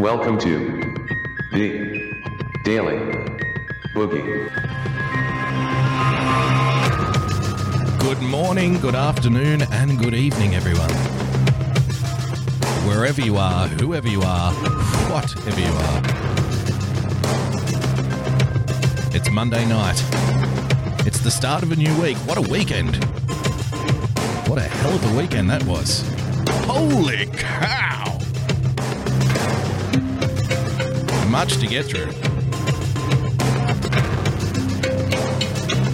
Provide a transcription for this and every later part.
Welcome to the Daily Boogie. Good morning, good afternoon, and good evening, everyone. Wherever you are, whoever you are, whatever you are. It's Monday night. It's the start of a new week. What a weekend! What a hell of a weekend that was. Holy cow! Much to get through.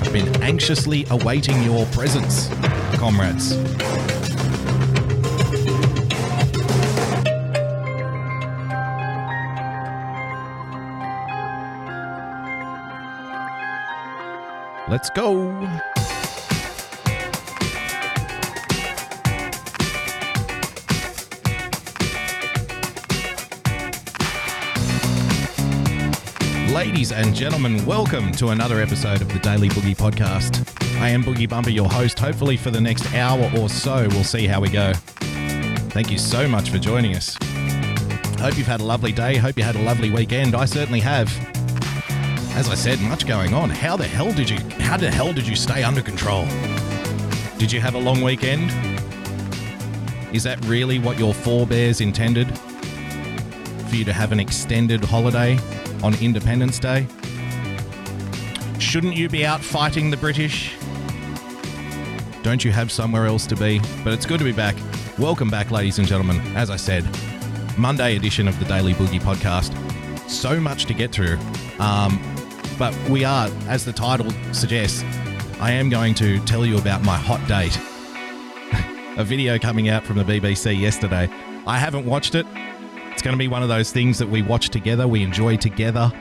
I've been anxiously awaiting your presence, comrades. Let's go. Ladies and gentlemen, welcome to another episode of the Daily Boogie Podcast. I am Boogie Bumper, your host. Hopefully, for the next hour or so, we'll see how we go. Thank you so much for joining us. Hope you've had a lovely day. Hope you had a lovely weekend. I certainly have. As I said, much going on. How the hell did you how the hell did you stay under control? Did you have a long weekend? Is that really what your forebears intended? For you to have an extended holiday on Independence Day? Shouldn't you be out fighting the British? Don't you have somewhere else to be? But it's good to be back. Welcome back, ladies and gentlemen. As I said, Monday edition of the Daily Boogie podcast. So much to get through. Um, but we are, as the title suggests, I am going to tell you about my hot date. a video coming out from the BBC yesterday. I haven't watched it. It's going to be one of those things that we watch together, we enjoy together.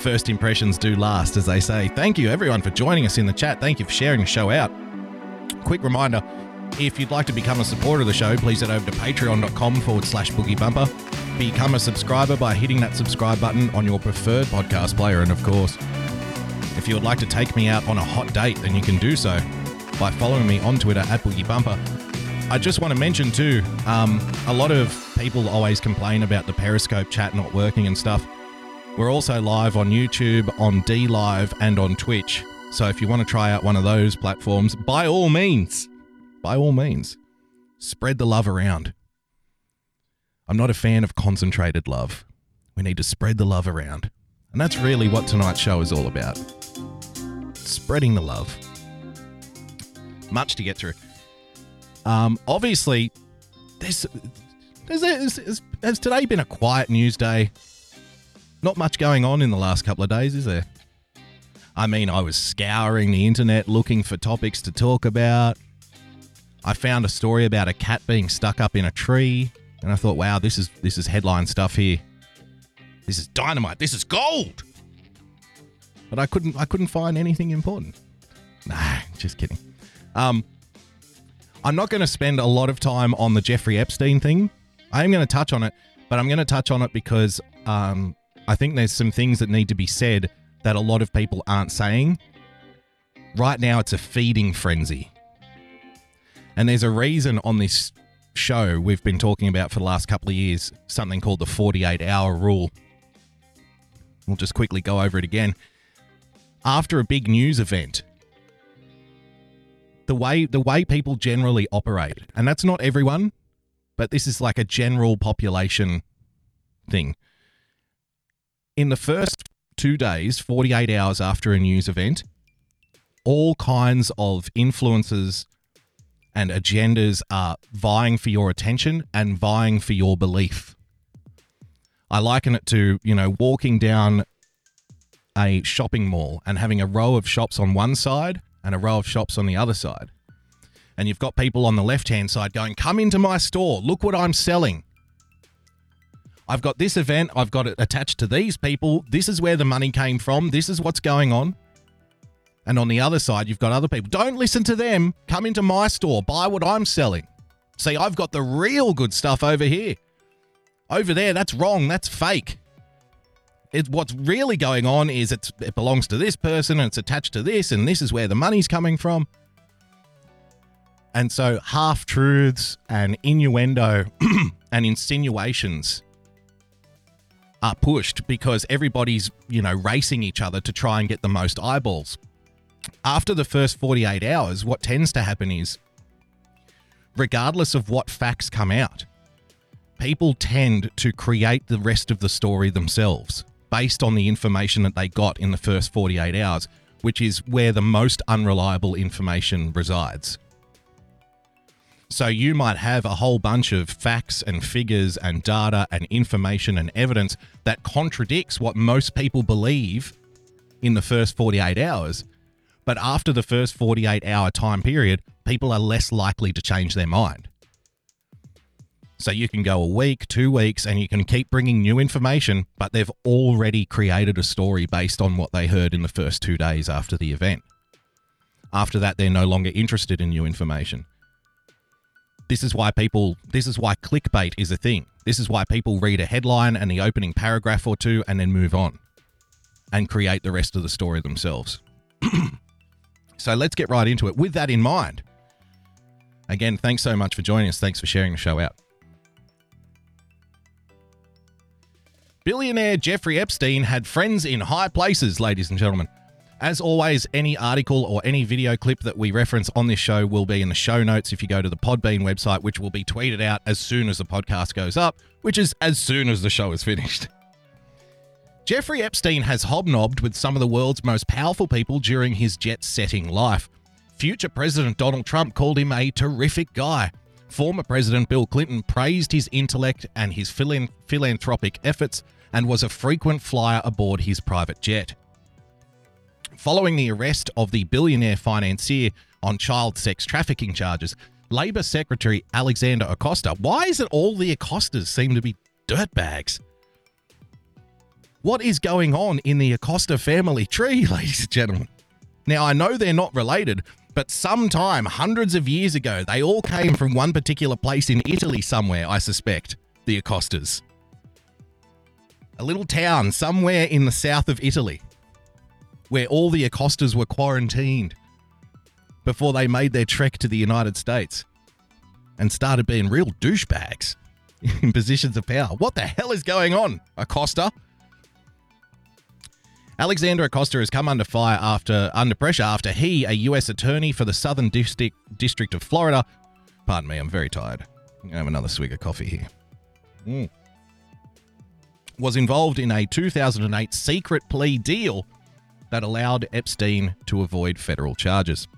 First impressions do last, as they say. Thank you, everyone, for joining us in the chat. Thank you for sharing the show out. Quick reminder if you'd like to become a supporter of the show, please head over to patreon.com forward slash boogie bumper. Become a subscriber by hitting that subscribe button on your preferred podcast player. And of course, if you would like to take me out on a hot date, then you can do so by following me on Twitter at Boogie Bumper. I just want to mention too, um, a lot of people always complain about the Periscope chat not working and stuff. We're also live on YouTube, on D Live, and on Twitch. So if you want to try out one of those platforms, by all means, by all means, spread the love around. I'm not a fan of concentrated love. We need to spread the love around. And that's really what tonight's show is all about spreading the love. Much to get through. Um, obviously, there's, there's, there's, has today been a quiet news day? Not much going on in the last couple of days, is there? I mean, I was scouring the internet looking for topics to talk about. I found a story about a cat being stuck up in a tree, and I thought, wow, this is this is headline stuff here. This is dynamite. This is gold. But I couldn't I couldn't find anything important. Nah, just kidding. Um, I'm not going to spend a lot of time on the Jeffrey Epstein thing. I am going to touch on it, but I'm going to touch on it because um, I think there's some things that need to be said that a lot of people aren't saying. Right now, it's a feeding frenzy. And there's a reason on this show we've been talking about for the last couple of years something called the 48 hour rule. We'll just quickly go over it again. After a big news event, the way the way people generally operate, and that's not everyone, but this is like a general population thing. In the first 2 days, 48 hours after a news event, all kinds of influences and agendas are vying for your attention and vying for your belief. I liken it to, you know, walking down a shopping mall and having a row of shops on one side and a row of shops on the other side. And you've got people on the left hand side going, Come into my store, look what I'm selling. I've got this event, I've got it attached to these people. This is where the money came from, this is what's going on. And on the other side, you've got other people. Don't listen to them. Come into my store, buy what I'm selling. See, I've got the real good stuff over here. Over there, that's wrong. That's fake. It, what's really going on is it belongs to this person and it's attached to this, and this is where the money's coming from. And so, half truths and innuendo and insinuations are pushed because everybody's, you know, racing each other to try and get the most eyeballs. After the first 48 hours, what tends to happen is, regardless of what facts come out, people tend to create the rest of the story themselves based on the information that they got in the first 48 hours, which is where the most unreliable information resides. So you might have a whole bunch of facts and figures and data and information and evidence that contradicts what most people believe in the first 48 hours. But after the first 48 hour time period, people are less likely to change their mind. So you can go a week, two weeks, and you can keep bringing new information, but they've already created a story based on what they heard in the first two days after the event. After that, they're no longer interested in new information. This is why people, this is why clickbait is a thing. This is why people read a headline and the opening paragraph or two and then move on and create the rest of the story themselves. so let's get right into it with that in mind. Again, thanks so much for joining us. Thanks for sharing the show out. Billionaire Jeffrey Epstein had friends in high places, ladies and gentlemen. As always, any article or any video clip that we reference on this show will be in the show notes if you go to the Podbean website, which will be tweeted out as soon as the podcast goes up, which is as soon as the show is finished. Jeffrey Epstein has hobnobbed with some of the world's most powerful people during his jet setting life. Future President Donald Trump called him a terrific guy. Former President Bill Clinton praised his intellect and his philanthropic efforts and was a frequent flyer aboard his private jet following the arrest of the billionaire financier on child sex trafficking charges. Labor Secretary Alexander Acosta. Why is it all the Acostas seem to be dirtbags? What is going on in the Acosta family tree, ladies and gentlemen? Now, I know they're not related, but sometime, hundreds of years ago, they all came from one particular place in Italy somewhere, I suspect. The Acostas. A little town somewhere in the south of Italy where all the Acostas were quarantined before they made their trek to the United States and started being real douchebags in positions of power. What the hell is going on, Acosta? Alexander Acosta has come under fire after under pressure after he, a U.S. attorney for the Southern District District of Florida, pardon me, I'm very tired. I'm gonna have another swig of coffee here. Mm. Was involved in a 2008 secret plea deal that allowed Epstein to avoid federal charges.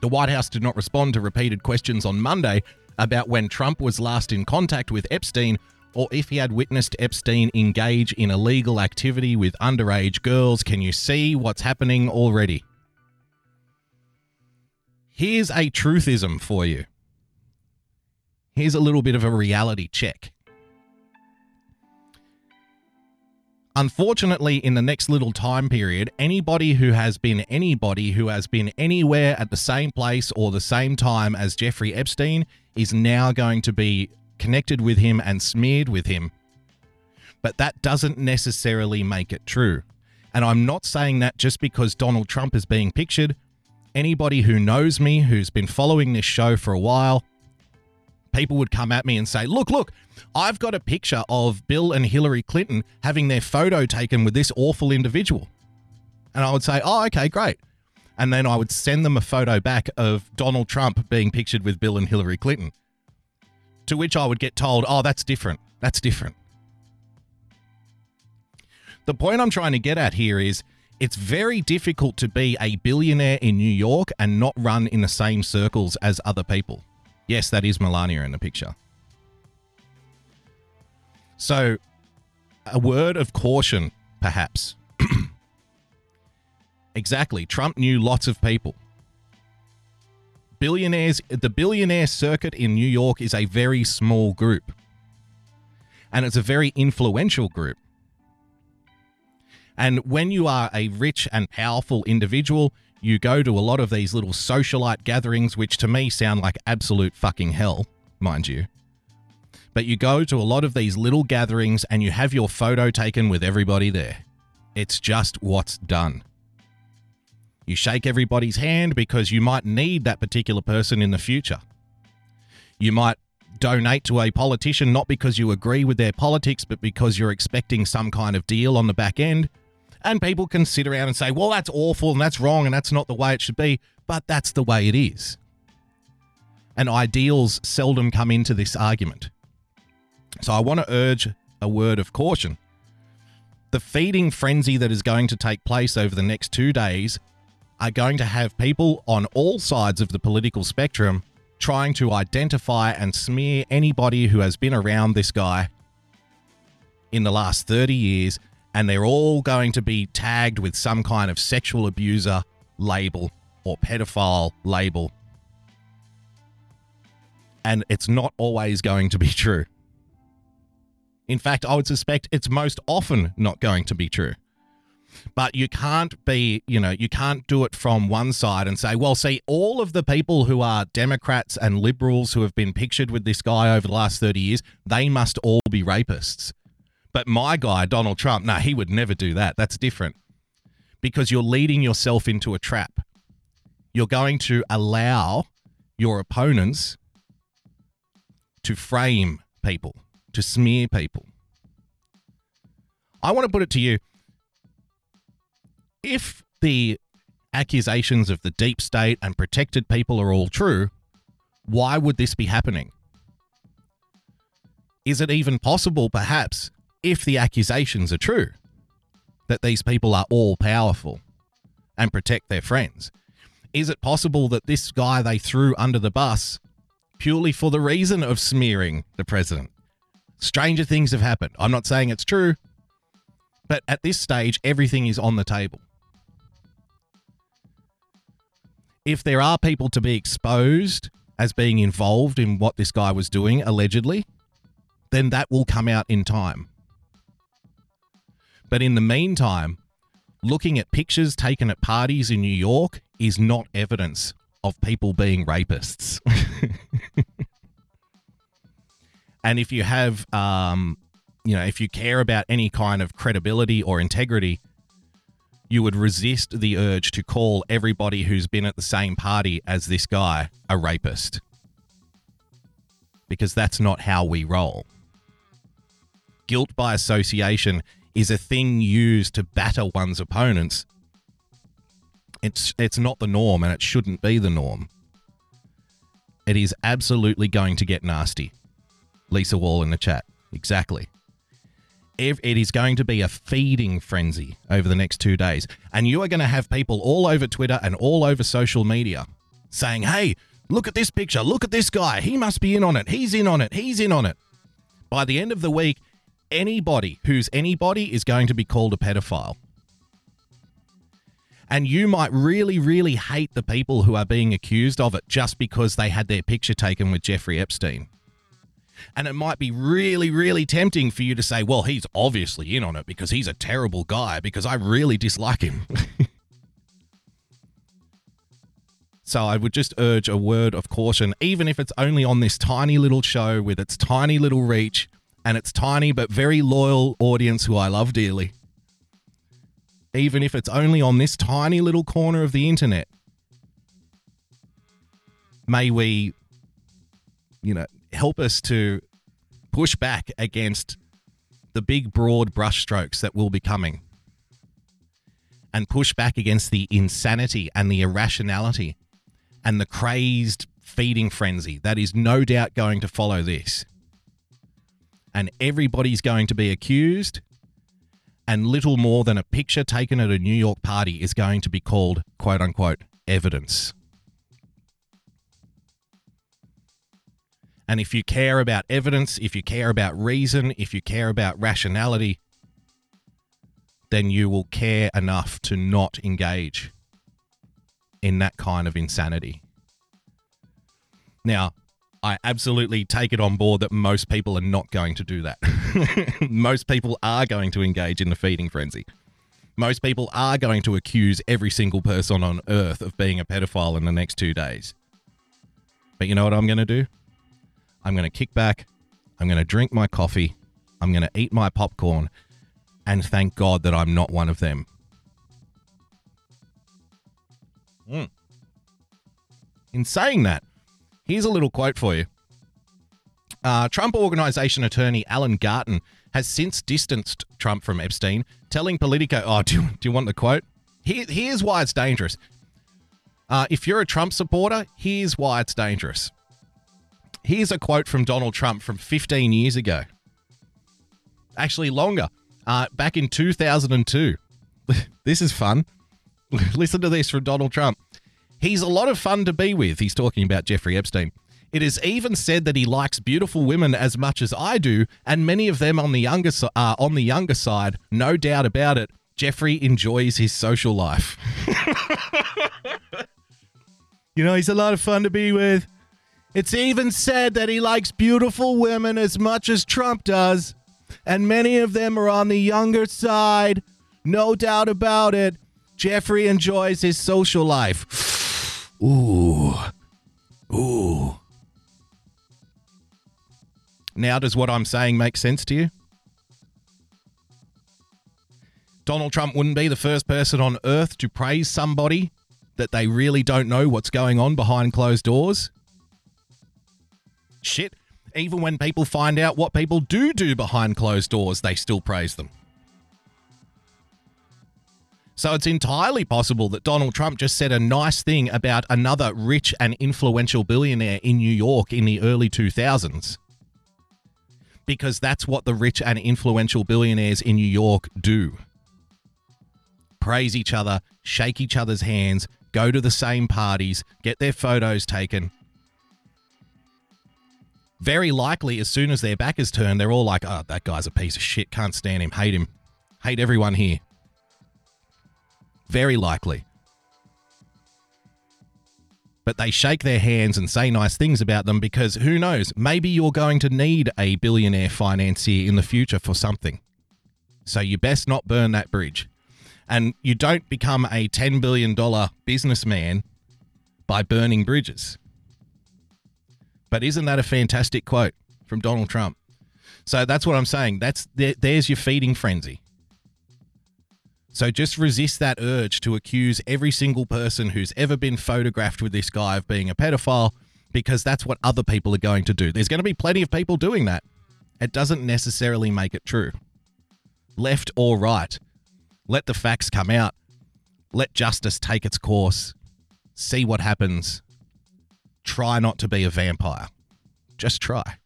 The White House did not respond to repeated questions on Monday about when Trump was last in contact with Epstein or if he had witnessed Epstein engage in illegal activity with underage girls. Can you see what's happening already? Here's a truthism for you. Here's a little bit of a reality check. Unfortunately, in the next little time period, anybody who has been anybody who has been anywhere at the same place or the same time as Jeffrey Epstein is now going to be connected with him and smeared with him. But that doesn't necessarily make it true. And I'm not saying that just because Donald Trump is being pictured. Anybody who knows me, who's been following this show for a while, people would come at me and say, Look, look, I've got a picture of Bill and Hillary Clinton having their photo taken with this awful individual. And I would say, Oh, okay, great. And then I would send them a photo back of Donald Trump being pictured with Bill and Hillary Clinton. To which I would get told, Oh, that's different. That's different. The point I'm trying to get at here is it's very difficult to be a billionaire in New York and not run in the same circles as other people. Yes, that is Melania in the picture. So, a word of caution, perhaps. exactly. Trump knew lots of people. Billionaires, the billionaire circuit in New York is a very small group. And it's a very influential group. And when you are a rich and powerful individual, you go to a lot of these little socialite gatherings, which to me sound like absolute fucking hell, mind you. But you go to a lot of these little gatherings and you have your photo taken with everybody there. It's just what's done. You shake everybody's hand because you might need that particular person in the future. You might donate to a politician not because you agree with their politics, but because you're expecting some kind of deal on the back end. And people can sit around and say, well, that's awful and that's wrong and that's not the way it should be, but that's the way it is. And ideals seldom come into this argument. So I want to urge a word of caution. The feeding frenzy that is going to take place over the next two days are going to have people on all sides of the political spectrum trying to identify and smear anybody who has been around this guy in the last 30 years, and they're all going to be tagged with some kind of sexual abuser label or pedophile label. And it's not always going to be true. In fact, I would suspect it's most often not going to be true. But you can't be, you know, you can't do it from one side and say, well, see, all of the people who are Democrats and liberals who have been pictured with this guy over the last 30 years, they must all be rapists. But my guy, Donald Trump, no, he would never do that. That's different because you're leading yourself into a trap. You're going to allow your opponents to frame people, to smear people. I want to put it to you if the accusations of the deep state and protected people are all true, why would this be happening? Is it even possible, perhaps, if the accusations are true, that these people are all powerful and protect their friends? Is it possible that this guy they threw under the bus purely for the reason of smearing the president? Stranger things have happened. I'm not saying it's true, but at this stage, everything is on the table. If there are people to be exposed as being involved in what this guy was doing, allegedly, then that will come out in time. But in the meantime, looking at pictures taken at parties in New York is not evidence of people being rapists. and if you have, um, you know, if you care about any kind of credibility or integrity, you would resist the urge to call everybody who's been at the same party as this guy a rapist. Because that's not how we roll. Guilt by association is a thing used to batter one's opponents. It's it's not the norm and it shouldn't be the norm. It is absolutely going to get nasty. Lisa Wall in the chat. Exactly it is going to be a feeding frenzy over the next two days. And you are going to have people all over Twitter and all over social media saying, hey, look at this picture. Look at this guy. He must be in on it. He's in on it. He's in on it. By the end of the week, anybody who's anybody is going to be called a pedophile. And you might really, really hate the people who are being accused of it just because they had their picture taken with Jeffrey Epstein. And it might be really, really tempting for you to say, well, he's obviously in on it because he's a terrible guy because I really dislike him. so I would just urge a word of caution, even if it's only on this tiny little show with its tiny little reach and its tiny but very loyal audience who I love dearly. Even if it's only on this tiny little corner of the internet. May we, you know, help us to push back against the big, broad brushstrokes that will be coming and push back against the insanity and the irrationality and the crazed feeding frenzy that is no doubt going to follow this. And everybody's going to be accused, and little more than a picture taken at a New York party is going to be called, quote unquote, evidence. And if you care about evidence, if you care about reason, if you care about rationality, then you will care enough to not engage in that kind of insanity. Now, I absolutely take it on board that most people are not going to do that. most people are going to engage in the feeding frenzy. Most people are going to accuse every single person on earth of being a pedophile in the next two days. But you know what I'm going to do? I'm going to kick back. I'm going to drink my coffee. I'm going to eat my popcorn. And thank God that I'm not one of them. Mm. In saying that, here's a little quote for you Uh, Trump Organization attorney Alan Garten has since distanced Trump from Epstein, telling Politico, "Oh, do you, do you want the quote? Here, here's why it's dangerous. Uh, if you're a Trump supporter, here's why it's dangerous. Here's a quote from Donald Trump from 15 years ago. Actually, longer. Uh, back in 2002. this is fun. Listen to this from Donald Trump. He's a lot of fun to be with. He's talking about Jeffrey Epstein. It is even said that he likes beautiful women as much as I do, and many of them on the younger uh, on the younger side. No doubt about it. Jeffrey enjoys his social life. you know, he's a lot of fun to be with. It's even said that he likes beautiful women as much as Trump does, and many of them are on the younger side. No doubt about it. Jeffrey enjoys his social life. Ooh. Ooh. Now, does what I'm saying make sense to you? Donald Trump wouldn't be the first person on earth to praise somebody that they really don't know what's going on behind closed doors. Shit, even when people find out what people do do behind closed doors, they still praise them. So it's entirely possible that Donald Trump just said a nice thing about another rich and influential billionaire in New York in the early 2000s. Because that's what the rich and influential billionaires in New York do praise each other, shake each other's hands, go to the same parties, get their photos taken. Very likely, as soon as their back is turned, they're all like, oh, that guy's a piece of shit, can't stand him, hate him, hate everyone here. Very likely. But they shake their hands and say nice things about them because who knows, maybe you're going to need a billionaire financier in the future for something. So you best not burn that bridge. And you don't become a $10 billion businessman by burning bridges. But isn't that a fantastic quote from Donald Trump? So that's what I'm saying. That's there's your feeding frenzy. So just resist that urge to accuse every single person who's ever been photographed with this guy of being a pedophile because that's what other people are going to do. There's going to be plenty of people doing that. It doesn't necessarily make it true. Left or right. Let the facts come out. Let justice take its course. See what happens. Try not to be a vampire. Just try.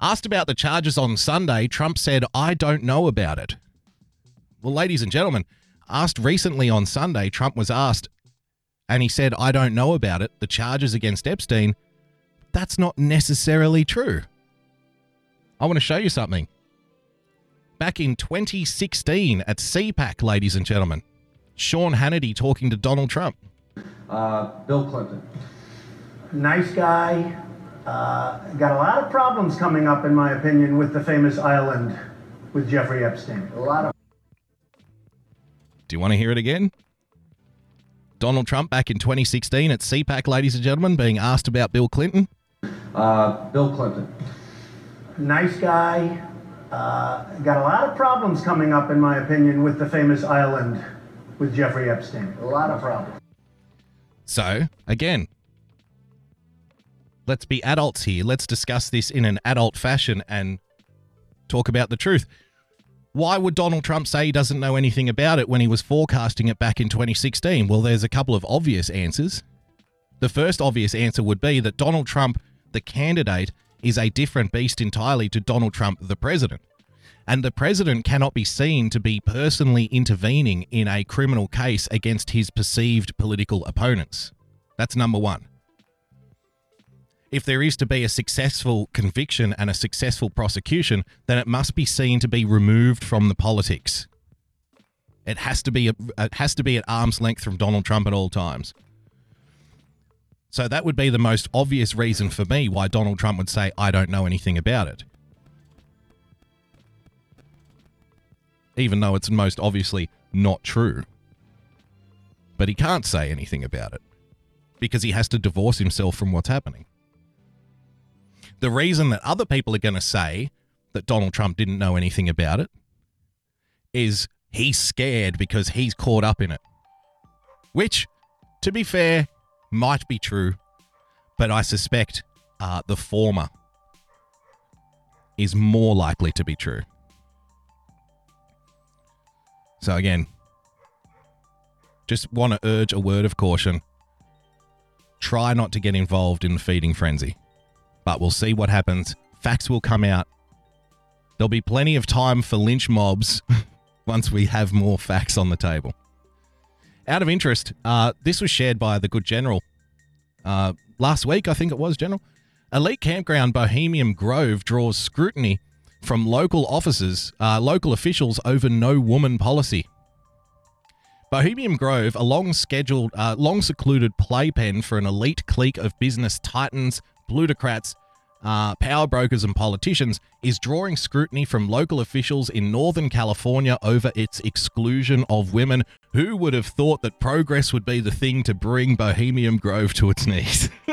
Asked about the charges on Sunday, Trump said, I don't know about it. Well, ladies and gentlemen, asked recently on Sunday, Trump was asked, and he said, I don't know about it, the charges against Epstein. That's not necessarily true. I want to show you something back in 2016 at CPAC, ladies and gentlemen. Sean Hannity talking to Donald Trump. Uh, Bill Clinton. Nice guy. Uh, got a lot of problems coming up, in my opinion, with the famous island with Jeffrey Epstein. A lot of. Do you want to hear it again? Donald Trump back in 2016 at CPAC, ladies and gentlemen, being asked about Bill Clinton. Uh, Bill Clinton. Nice guy. Uh, got a lot of problems coming up, in my opinion, with the famous island with Jeffrey Epstein. A lot of problems. So, again, let's be adults here. Let's discuss this in an adult fashion and talk about the truth. Why would Donald Trump say he doesn't know anything about it when he was forecasting it back in 2016? Well, there's a couple of obvious answers. The first obvious answer would be that Donald Trump, the candidate, is a different beast entirely to Donald Trump, the president. And the president cannot be seen to be personally intervening in a criminal case against his perceived political opponents. That's number one. If there is to be a successful conviction and a successful prosecution, then it must be seen to be removed from the politics. It has to be a, it has to be at arm's length from Donald Trump at all times. So that would be the most obvious reason for me why Donald Trump would say, I don't know anything about it. Even though it's most obviously not true. But he can't say anything about it because he has to divorce himself from what's happening. The reason that other people are going to say that Donald Trump didn't know anything about it is he's scared because he's caught up in it. Which, to be fair, might be true, but I suspect uh, the former is more likely to be true. So, again, just want to urge a word of caution. Try not to get involved in the feeding frenzy, but we'll see what happens. Facts will come out. There'll be plenty of time for lynch mobs once we have more facts on the table. Out of interest, uh, this was shared by the good general uh, last week, I think it was, General. Elite campground Bohemian Grove draws scrutiny from local officers, uh, local officials over no woman policy. Bohemian Grove, a long scheduled, uh, long secluded playpen for an elite clique of business titans, plutocrats, uh, power brokers, and politicians, is drawing scrutiny from local officials in Northern California over its exclusion of women. Who would have thought that progress would be the thing to bring Bohemian Grove to its knees?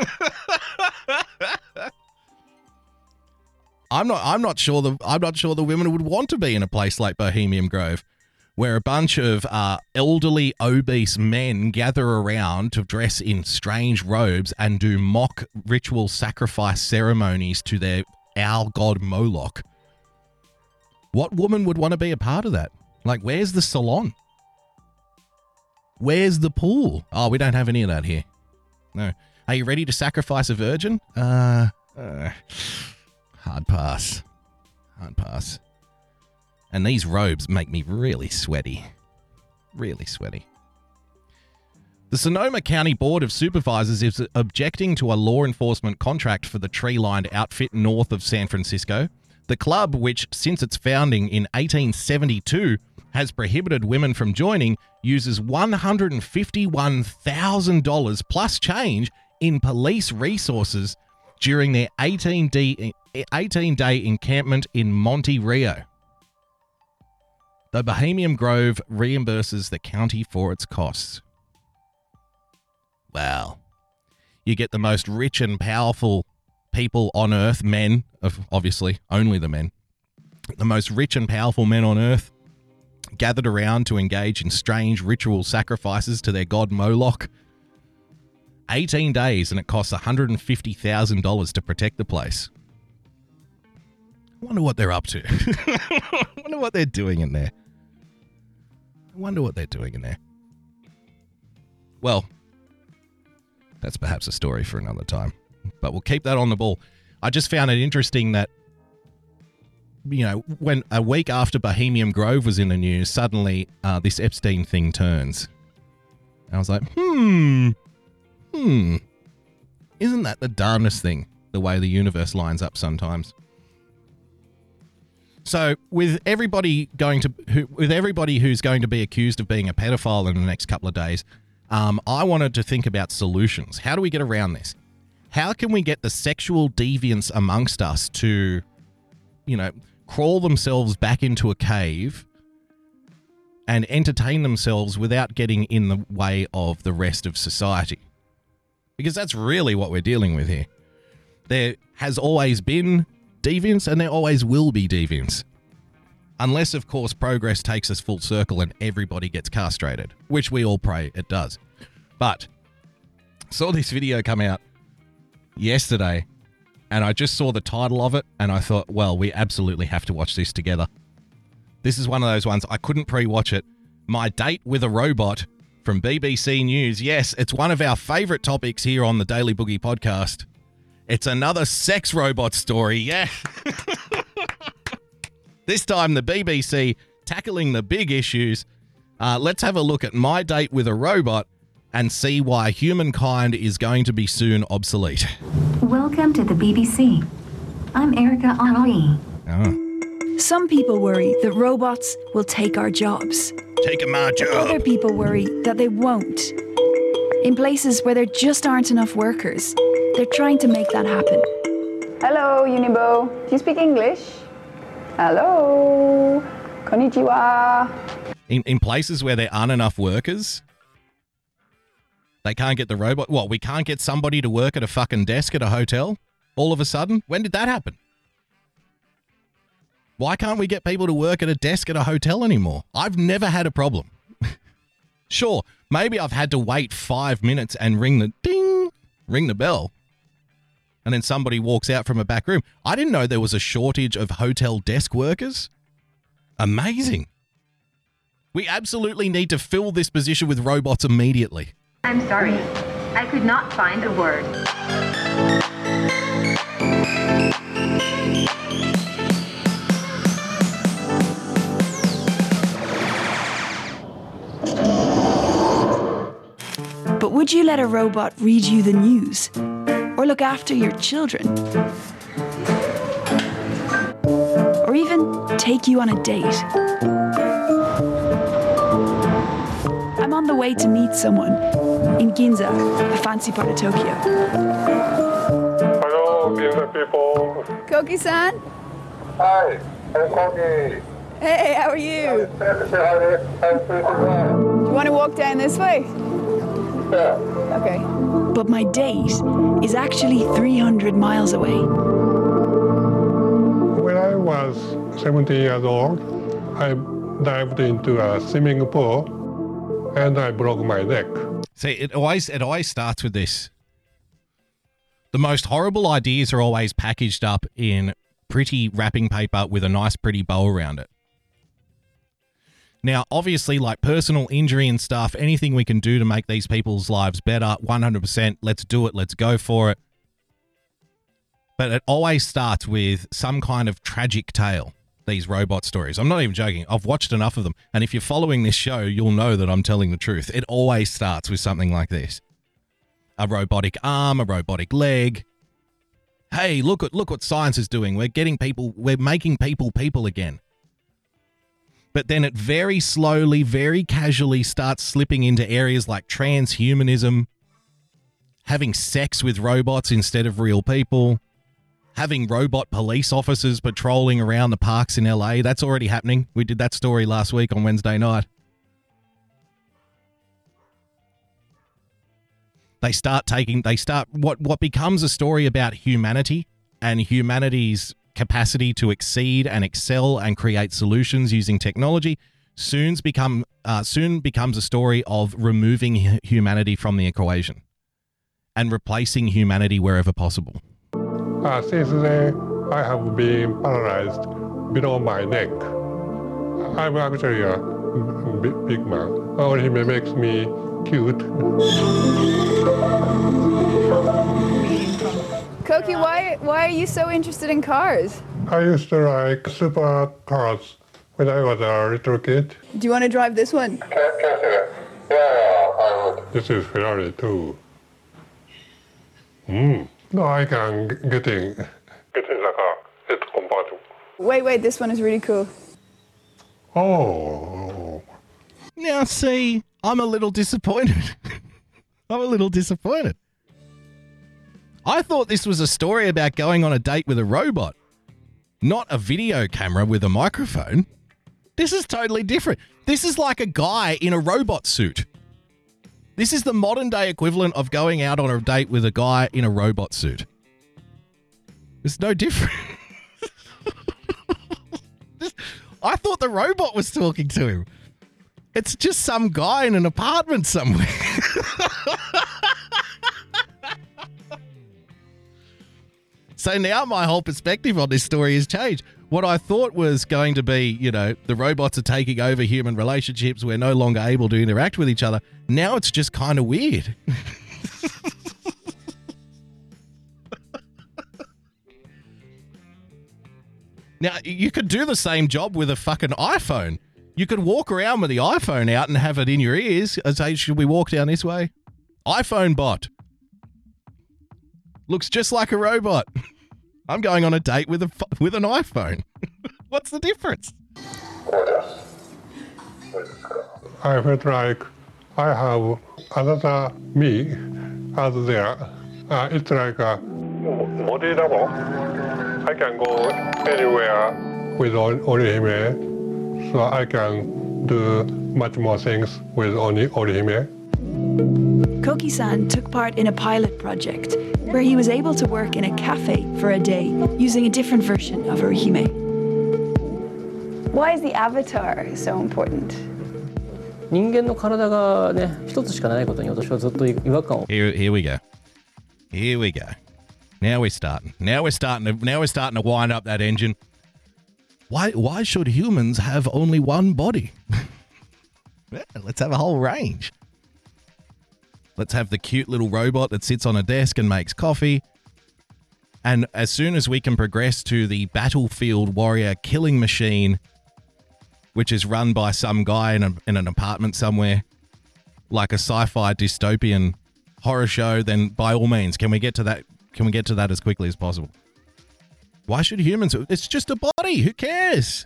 I'm not. I'm not sure the. I'm not sure the women would want to be in a place like Bohemian Grove, where a bunch of uh, elderly, obese men gather around to dress in strange robes and do mock ritual sacrifice ceremonies to their owl god Moloch. What woman would want to be a part of that? Like, where's the salon? Where's the pool? Oh, we don't have any of that here. No. Are you ready to sacrifice a virgin? Uh, uh hard pass. Hard pass. And these robes make me really sweaty. Really sweaty. The Sonoma County Board of Supervisors is objecting to a law enforcement contract for the tree lined outfit north of San Francisco. The club, which since its founding in 1872 has prohibited women from joining, uses $151,000 plus change in police resources during their 18 day, 18 day encampment in Monte Rio. The Bohemian Grove reimburses the county for its costs. Well, you get the most rich and powerful people on earth, men, of obviously, only the men, the most rich and powerful men on earth gathered around to engage in strange ritual sacrifices to their god Moloch. 18 days and it costs $150,000 to protect the place. I wonder what they're up to. I wonder what they're doing in there. I wonder what they're doing in there. Well, that's perhaps a story for another time, but we'll keep that on the ball. I just found it interesting that, you know, when a week after Bohemian Grove was in the news, suddenly uh, this Epstein thing turns. I was like, hmm, hmm, isn't that the darndest thing, the way the universe lines up sometimes? So, with everybody going to, who, with everybody who's going to be accused of being a pedophile in the next couple of days, um, I wanted to think about solutions. How do we get around this? How can we get the sexual deviants amongst us to, you know, crawl themselves back into a cave and entertain themselves without getting in the way of the rest of society? Because that's really what we're dealing with here. There has always been deviants, and there always will be deviants. Unless, of course, progress takes us full circle and everybody gets castrated, which we all pray it does. But saw this video come out yesterday, and I just saw the title of it, and I thought, well, we absolutely have to watch this together. This is one of those ones I couldn't pre watch it. My date with a robot from BBC News. Yes, it's one of our favorite topics here on the Daily Boogie podcast. It's another sex robot story, yeah. this time, the BBC tackling the big issues. Uh, let's have a look at my date with a robot and see why humankind is going to be soon obsolete. Welcome to the BBC. I'm Erica Henri. Oh. Some people worry that robots will take our jobs. Take my job. Other people worry that they won't. In places where there just aren't enough workers, they're trying to make that happen. Hello, Unibo. Do you speak English? Hello. Konnichiwa. In, in places where there aren't enough workers, they can't get the robot. What, we can't get somebody to work at a fucking desk at a hotel all of a sudden? When did that happen? Why can't we get people to work at a desk at a hotel anymore? I've never had a problem. sure, maybe I've had to wait five minutes and ring the ding, ring the bell and then somebody walks out from a back room. I didn't know there was a shortage of hotel desk workers. Amazing. We absolutely need to fill this position with robots immediately. I'm sorry. I could not find a word. But would you let a robot read you the news? Or look after your children? Or even take you on a date? I'm on the way to meet someone in Ginza, a fancy part of Tokyo. Hello, Ginza people. Koki-san? Hi, I'm Kogi. Hey, how are you? Say hi, I'm pretty well. You want to walk down this way? Yeah. Okay. But my date is actually 300 miles away. When I was 17 years old, I dived into a swimming pool and I broke my neck. See, it always it always starts with this. The most horrible ideas are always packaged up in pretty wrapping paper with a nice pretty bow around it. Now, obviously, like personal injury and stuff, anything we can do to make these people's lives better, 100%, let's do it, let's go for it. But it always starts with some kind of tragic tale, these robot stories. I'm not even joking. I've watched enough of them. And if you're following this show, you'll know that I'm telling the truth. It always starts with something like this a robotic arm, a robotic leg. Hey, look at look what science is doing. We're getting people, we're making people people again. But then it very slowly, very casually starts slipping into areas like transhumanism, having sex with robots instead of real people, having robot police officers patrolling around the parks in LA. That's already happening. We did that story last week on Wednesday night. They start taking they start what what becomes a story about humanity and humanity's capacity to exceed and excel and create solutions using technology soon's become uh, soon becomes a story of removing humanity from the equation and replacing humanity wherever possible. Uh, since then, I have been paralyzed below my neck. I'm actually a big, big man. Orihime makes me cute. Koki, why why are you so interested in cars? I used to like super cars when I was a little kid. Do you want to drive this one? This is Ferrari too. Hmm. No, I can get in. Get in the car. It's compatible. Wait, wait, this one is really cool. Oh. Now, see, I'm a little disappointed. I'm a little disappointed. I thought this was a story about going on a date with a robot, not a video camera with a microphone. This is totally different. This is like a guy in a robot suit. This is the modern day equivalent of going out on a date with a guy in a robot suit. It's no different. I thought the robot was talking to him. It's just some guy in an apartment somewhere. so now my whole perspective on this story has changed. What I thought was going to be, you know, the robots are taking over human relationships, we're no longer able to interact with each other. Now it's just kind of weird. Now, you could do the same job with a fucking iPhone. You could walk around with the iPhone out and have it in your ears and say, Should we walk down this way? iPhone bot. Looks just like a robot. I'm going on a date with a with an iPhone. What's the difference? I felt like I have another me out there. Uh, it's like a body double. I can go anywhere with Ori- Orihime, so I can do much more things with Oni- Orihime. Koki-san took part in a pilot project where he was able to work in a cafe for a day using a different version of Orihime. Why is the avatar so important? 人間の体がね一つしかないことに私はずっと違和感を Here, here we go. Here we go. Now we're starting. Now we're starting to now we're starting to wind up that engine. Why why should humans have only one body? Yeah, let's have a whole range. Let's have the cute little robot that sits on a desk and makes coffee. And as soon as we can progress to the battlefield warrior killing machine, which is run by some guy in, a, in an apartment somewhere, like a sci-fi dystopian horror show, then by all means, can we get to that? Can we get to that as quickly as possible? Why should humans? It's just a body. Who cares?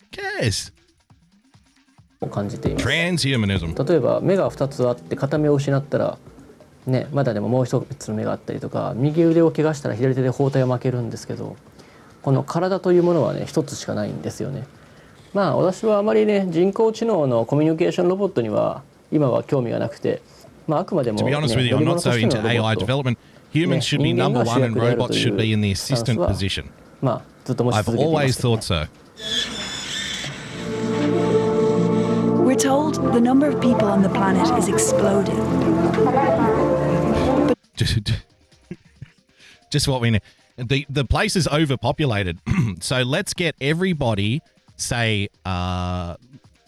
Who cares? を感じています.例えば目が2つあって片目を失ったらねまだでももう一つの目があったりとか右腕を怪我したら左手で包帯を巻けるんですけどこの体というものはね一つしかないんですよねまあ私はあまりね人工知能のコミュニケーションロボットには今は興味がなくてまああくまでも、ね、乗り物としてのロボット development. Humans should be ね number 人 one 間 and が主 robots 役である should be in the というスタンス assistant は position. まあずっと持ち I've 続けていま always すね told the number of people on the planet is exploding. Just what we need. The the place is overpopulated. so let's get everybody say uh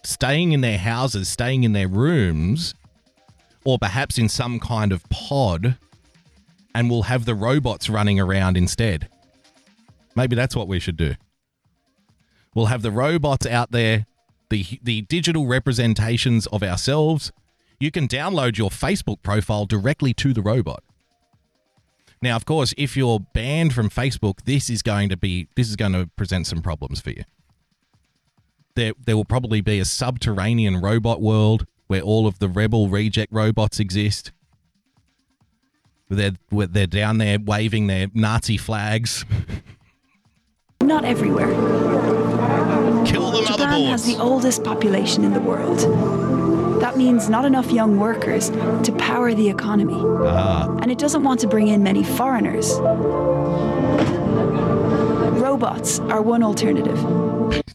staying in their houses, staying in their rooms, or perhaps in some kind of pod, and we'll have the robots running around instead. Maybe that's what we should do. We'll have the robots out there, the the digital representations of ourselves. You can download your Facebook profile directly to the robot. Now, of course, if you're banned from Facebook, this is going to be this is going to present some problems for you. There there will probably be a subterranean robot world where all of the rebel reject robots exist. They're they're down there waving their Nazi flags. Not everywhere. Kill the Japan has the oldest population in the world. That means not enough young workers to power the economy. Ah, And it doesn't want to bring in many foreigners. Robots are one alternative.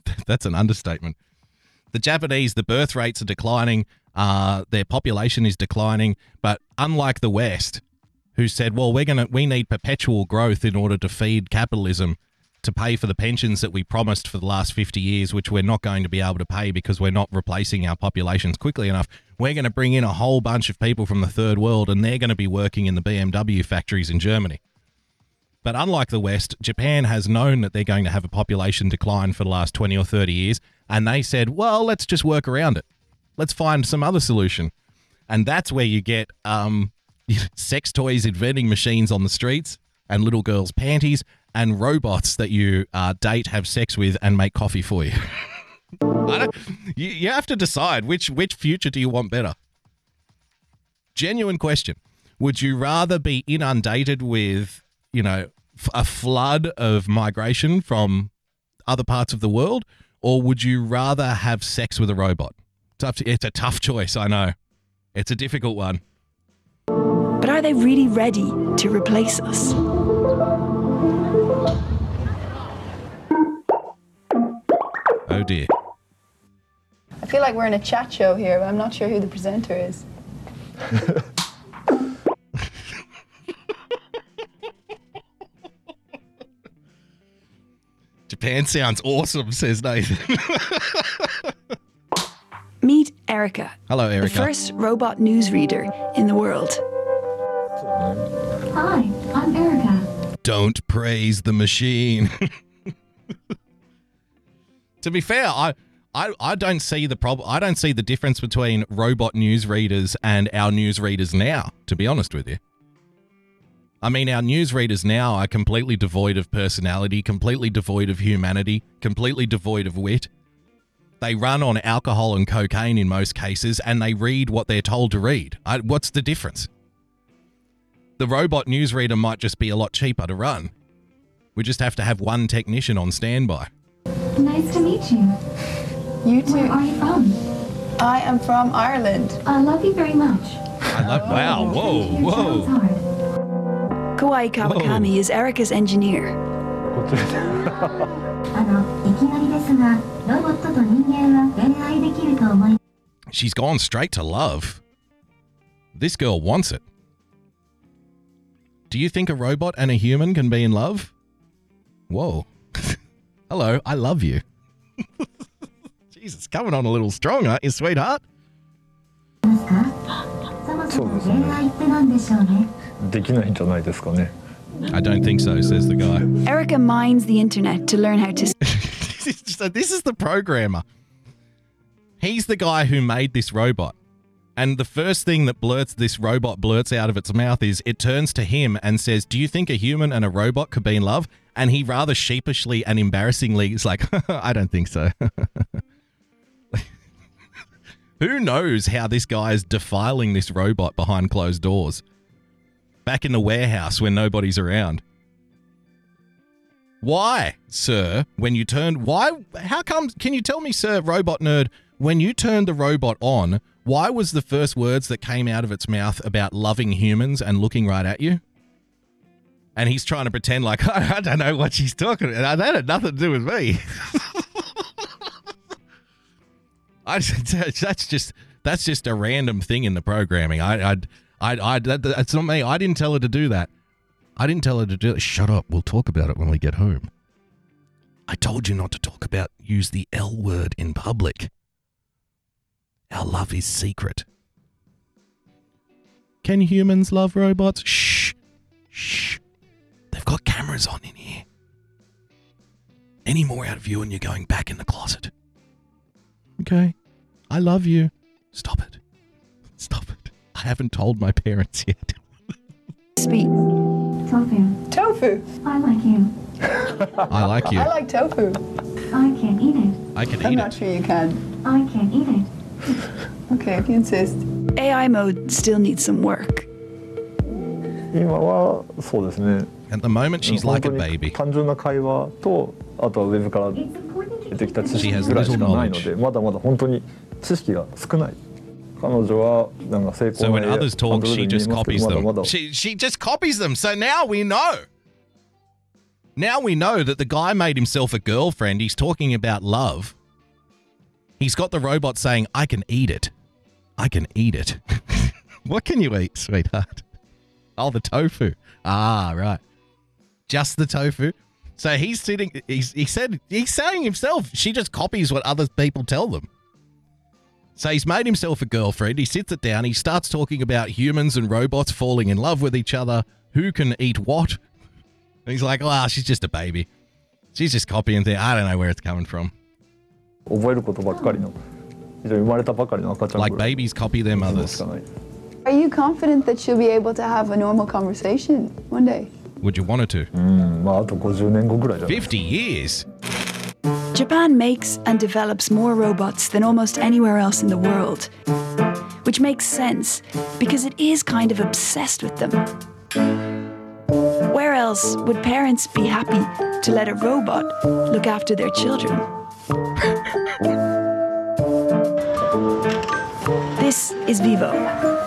that's an understatement. The Japanese, the birth rates are declining, uh, their population is declining, but unlike the West, who said, "Well, we're gonna we need perpetual growth in order to feed capitalism." To pay for the pensions that we promised for the last 50 years, which we're not going to be able to pay because we're not replacing our populations quickly enough. We're going to bring in a whole bunch of people from the third world and they're going to be working in the BMW factories in Germany. But unlike the West, Japan has known that they're going to have a population decline for the last 20 or 30 years, and they said, well, let's just work around it. Let's find some other solution. And that's where you get um, sex toys in vending machines on the streets, and little girls' panties, and robots that you uh, date, have sex with, and make coffee for you. You. You have to decide which which future do you want better. Genuine question. Would you rather be inundated with, you know, a flood of migration from other parts of the world, or would you rather have sex with a robot? Tough. It's a tough choice. I know. It's a difficult one. But are they really ready to replace us? Oh dear. I feel like we're in a chat show here, but I'm not sure who the presenter is. Japan sounds awesome, says Nathan. Meet Erica, Hello, Erica. the first robot newsreader in the world. Hi, I'm Erica. Don't praise the machine. to be fair, I, I I don't see the problem. I don't see the difference between robot newsreaders and our newsreaders now. To be honest with you, I mean, our newsreaders now are completely devoid of personality, completely devoid of humanity, completely devoid of wit. They run on alcohol and cocaine in most cases, and they read what they're told to read. I, what's the difference? The robot newsreader might just be a lot cheaper to run. We just have to have one technician on standby. Nice to meet you. You too. Where are you from? I am from Ireland. I love you very much. I love. Wow. Whoa. Whoa. Kawai Kawakami whoa. is Erica's engineer. She's gone straight to love. This girl wants it. Do you think a robot and a human can be in love? Whoa. Hello, I love you. Jesus, coming on a little strong, aren't you, sweetheart? そもそも恋愛って何でしょうねできないんじゃないですかね I don't think so, says the guy. Erica mines the internet to learn how to so this is the programmer. He's the guy who made this robot. And the first thing that blurts this robot blurts out of its mouth is it turns to him and says, "Do you think a human and a robot could be in love?" And he rather sheepishly and embarrassingly is like, "I don't think so." Who knows how this guy is defiling this robot behind closed doors? Back in the warehouse when nobody's around. Why, sir, when you turned why how come can you tell me, sir, robot nerd, when you turned the robot on, why was the first words that came out of its mouth about loving humans and looking right at you? And he's trying to pretend like I don't know what she's talking about. That had nothing to do with me. I that's just that's just a random thing in the programming. I I I, I that, that's not me. I didn't tell her to do that. I didn't tell her to do it. Shut up. We'll talk about it when we get home. I told you not to talk about use the L word in public. Our love is secret. Can humans love robots? Shh. Shh. They've got cameras on in here. Any more out of you and you're going back in the closet. Okay. I love you. Stop it. Stop it. I haven't told my parents yet. speak. Tofu. Tofu. I like you. I like you. I like tofu. I can eat it. I can I'm eat not it. sure you can. I can eat it. Okay, if you insist. AI mode still needs some work. 今はそうですね At the moment, she's like a 本当に baby. 単純な会話とあとはウェブから It's important 出てきた知 She 識 has ぐらいし little かないの knowledge. でまだまだ本当に知識が少ない彼女はなんか成 So 功 when な others talk, she just copies まだま them. だ She she just copies them. So now we know. Now we know that the guy made himself a girlfriend. He's talking about love. He's got the robot saying, "I can eat it. I can eat it." what can you eat, sweetheart? Oh, the tofu. Ah, right. just the tofu. So he's sitting. He's, he said he's saying himself. She just copies what other people tell them. So he's made himself a girlfriend. He sits it down. He starts talking about humans and robots falling in love with each other. Who can eat what? And he's like, "Ah, oh, she's just a baby. She's just copying things. I don't know where it's coming from." Like babies copy their mothers. Are you confident that she'll be able to have a normal conversation one day? Would you want her to? うんまああと50年後ぐらいじゃない50 years. Japan makes and develops more robots than almost anywhere else in the world. Which makes sense because it is kind of obsessed with them. Where else would parents be happy to let a robot look after their children? this is Vivo.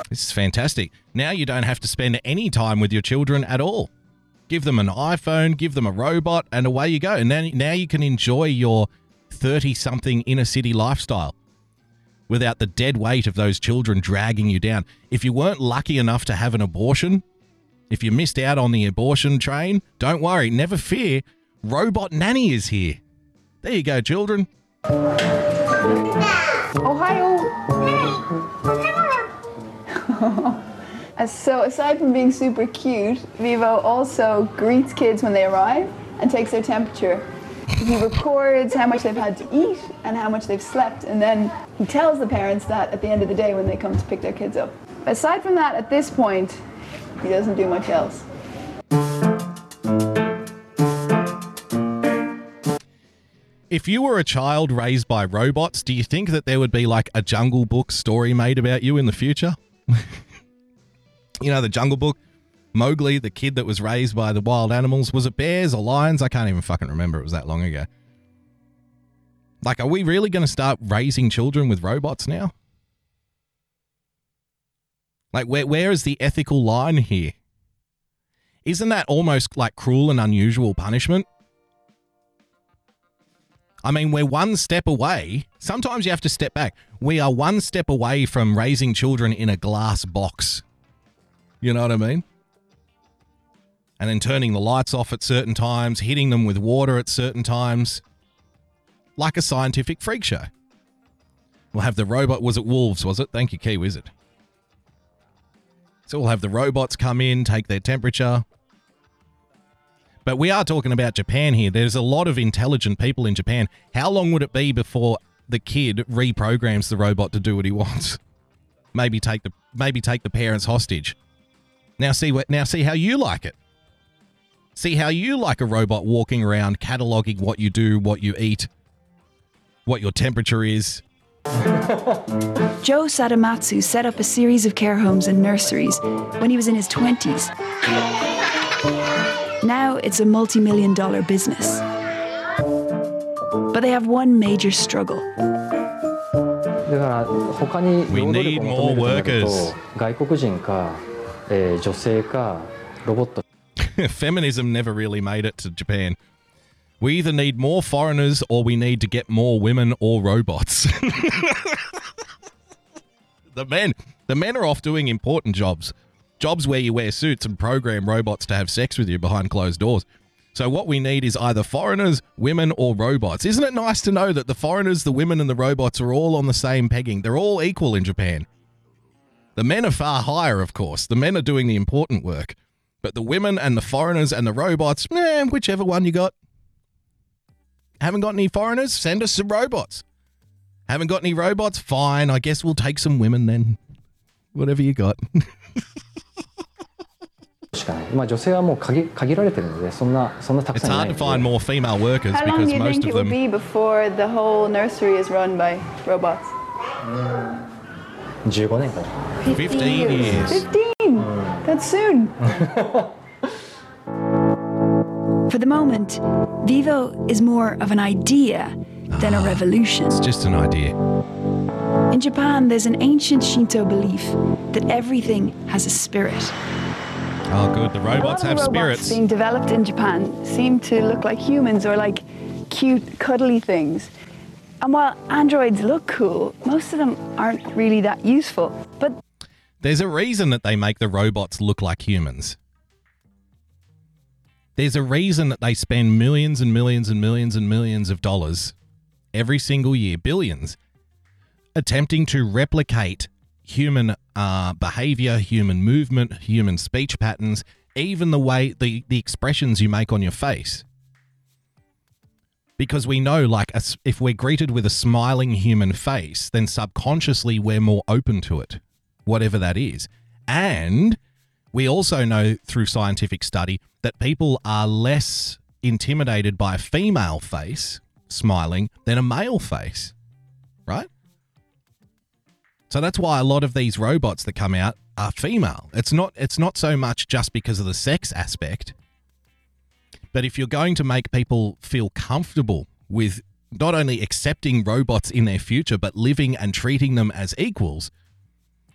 This is fantastic. Now you don't have to spend any time with your children at all. Give them an iPhone, give them a robot, and away you go. And then now you can enjoy your 30 something inner city lifestyle without the dead weight of those children dragging you down. If you weren't lucky enough to have an abortion, if you missed out on the abortion train, don't worry, never fear. Robot Nanny is here. There you go, children. Ohio. Uh, so aside from being super cute, Vivo also greets kids when they arrive and takes their temperature. He records how much they've had to eat and how much they've slept, and then he tells the parents that at the end of the day when they come to pick their kids up. Aside from that, at this point, he doesn't do much else. If you were a child raised by robots, do you think that there would be like a Jungle Book story made about you in the future? you know, the Jungle Book, Mowgli, the kid that was raised by the wild animals, was it bears or lions? I can't even fucking remember. It was that long ago. Like, are we really going to start raising children with robots now? Like, where where is the ethical line here? Isn't that almost like cruel and unusual punishment? I mean, we're one step away. Sometimes you have to step back. We are one step away from raising children in a glass box. You know what I mean? and then turning the lights off at certain times, hitting them with water at certain times, like a scientific freak show. We'll have the robot. Was it wolves? Was it? Thank you, Key Wizard. So we'll have the robots come in, take their temperature. But we are talking about Japan here. There's a lot of intelligent people in Japan. How long would it be before the kid reprograms the robot to do what he wants? Maybe take the maybe take the parents hostage. Now see what now see how you like it. See how you like a robot walking around cataloging what you do, what you eat, what your temperature is. Joe Sadamatsu set up a series of care homes and nurseries when he was in his 20s. Now it's a multi million dollar business. But they have one major struggle. We need more workers. と外国人か、えー女性かロボット Feminism never really made it to Japan. We either need more foreigners or we need to get more women or robots. the men, the men are off doing important jobs. Jobs where you wear suits and program robots to have sex with you behind closed doors. So what we need is either foreigners, women or robots. Isn't it nice to know that the foreigners, the women and the robots are all on the same pegging? They're all equal in Japan. The men are far higher, of course. The men are doing the important work. But the women and the foreigners and the robots, eh, whichever one you got. Haven't got any foreigners? Send us some robots. Haven't got any robots? Fine. I guess we'll take some women then. Whatever you got. しかない。まあ女性はもう限限られてるのでそんなそんなたく It's さんいない hard の to で find more female workers How long because do you most think of it will them. be before the whole nursery is run by robots? 15年かな。 15 years. 15! That's soon. For the moment, Vivo is more of an idea than a revolution. It's just an idea. In Japan, there's an ancient Shinto belief that everything has a spirit. Oh, good. The robots a lot have of robots spirits. being developed in Japan seem to look like humans or like cute, cuddly things. And while androids look cool, most of them aren't really that useful. But There's a reason that they make the robots look like humans. There's a reason that they spend millions and millions and millions and millions of dollars every single year, billions, attempting to replicate human uh, behavior, human movement, human speech patterns, even the way the, the expressions you make on your face. Because we know, like, a if we're greeted with a smiling human face, then subconsciously we're more open to it, whatever that is. And we also know through scientific study that people are less intimidated by a female face smiling than a male face, right? So that's why a lot of these robots that come out are female. It's not it's not so much just because of the sex aspect, but if you're going to make people feel comfortable with not only accepting robots in their future but living and treating them as equals,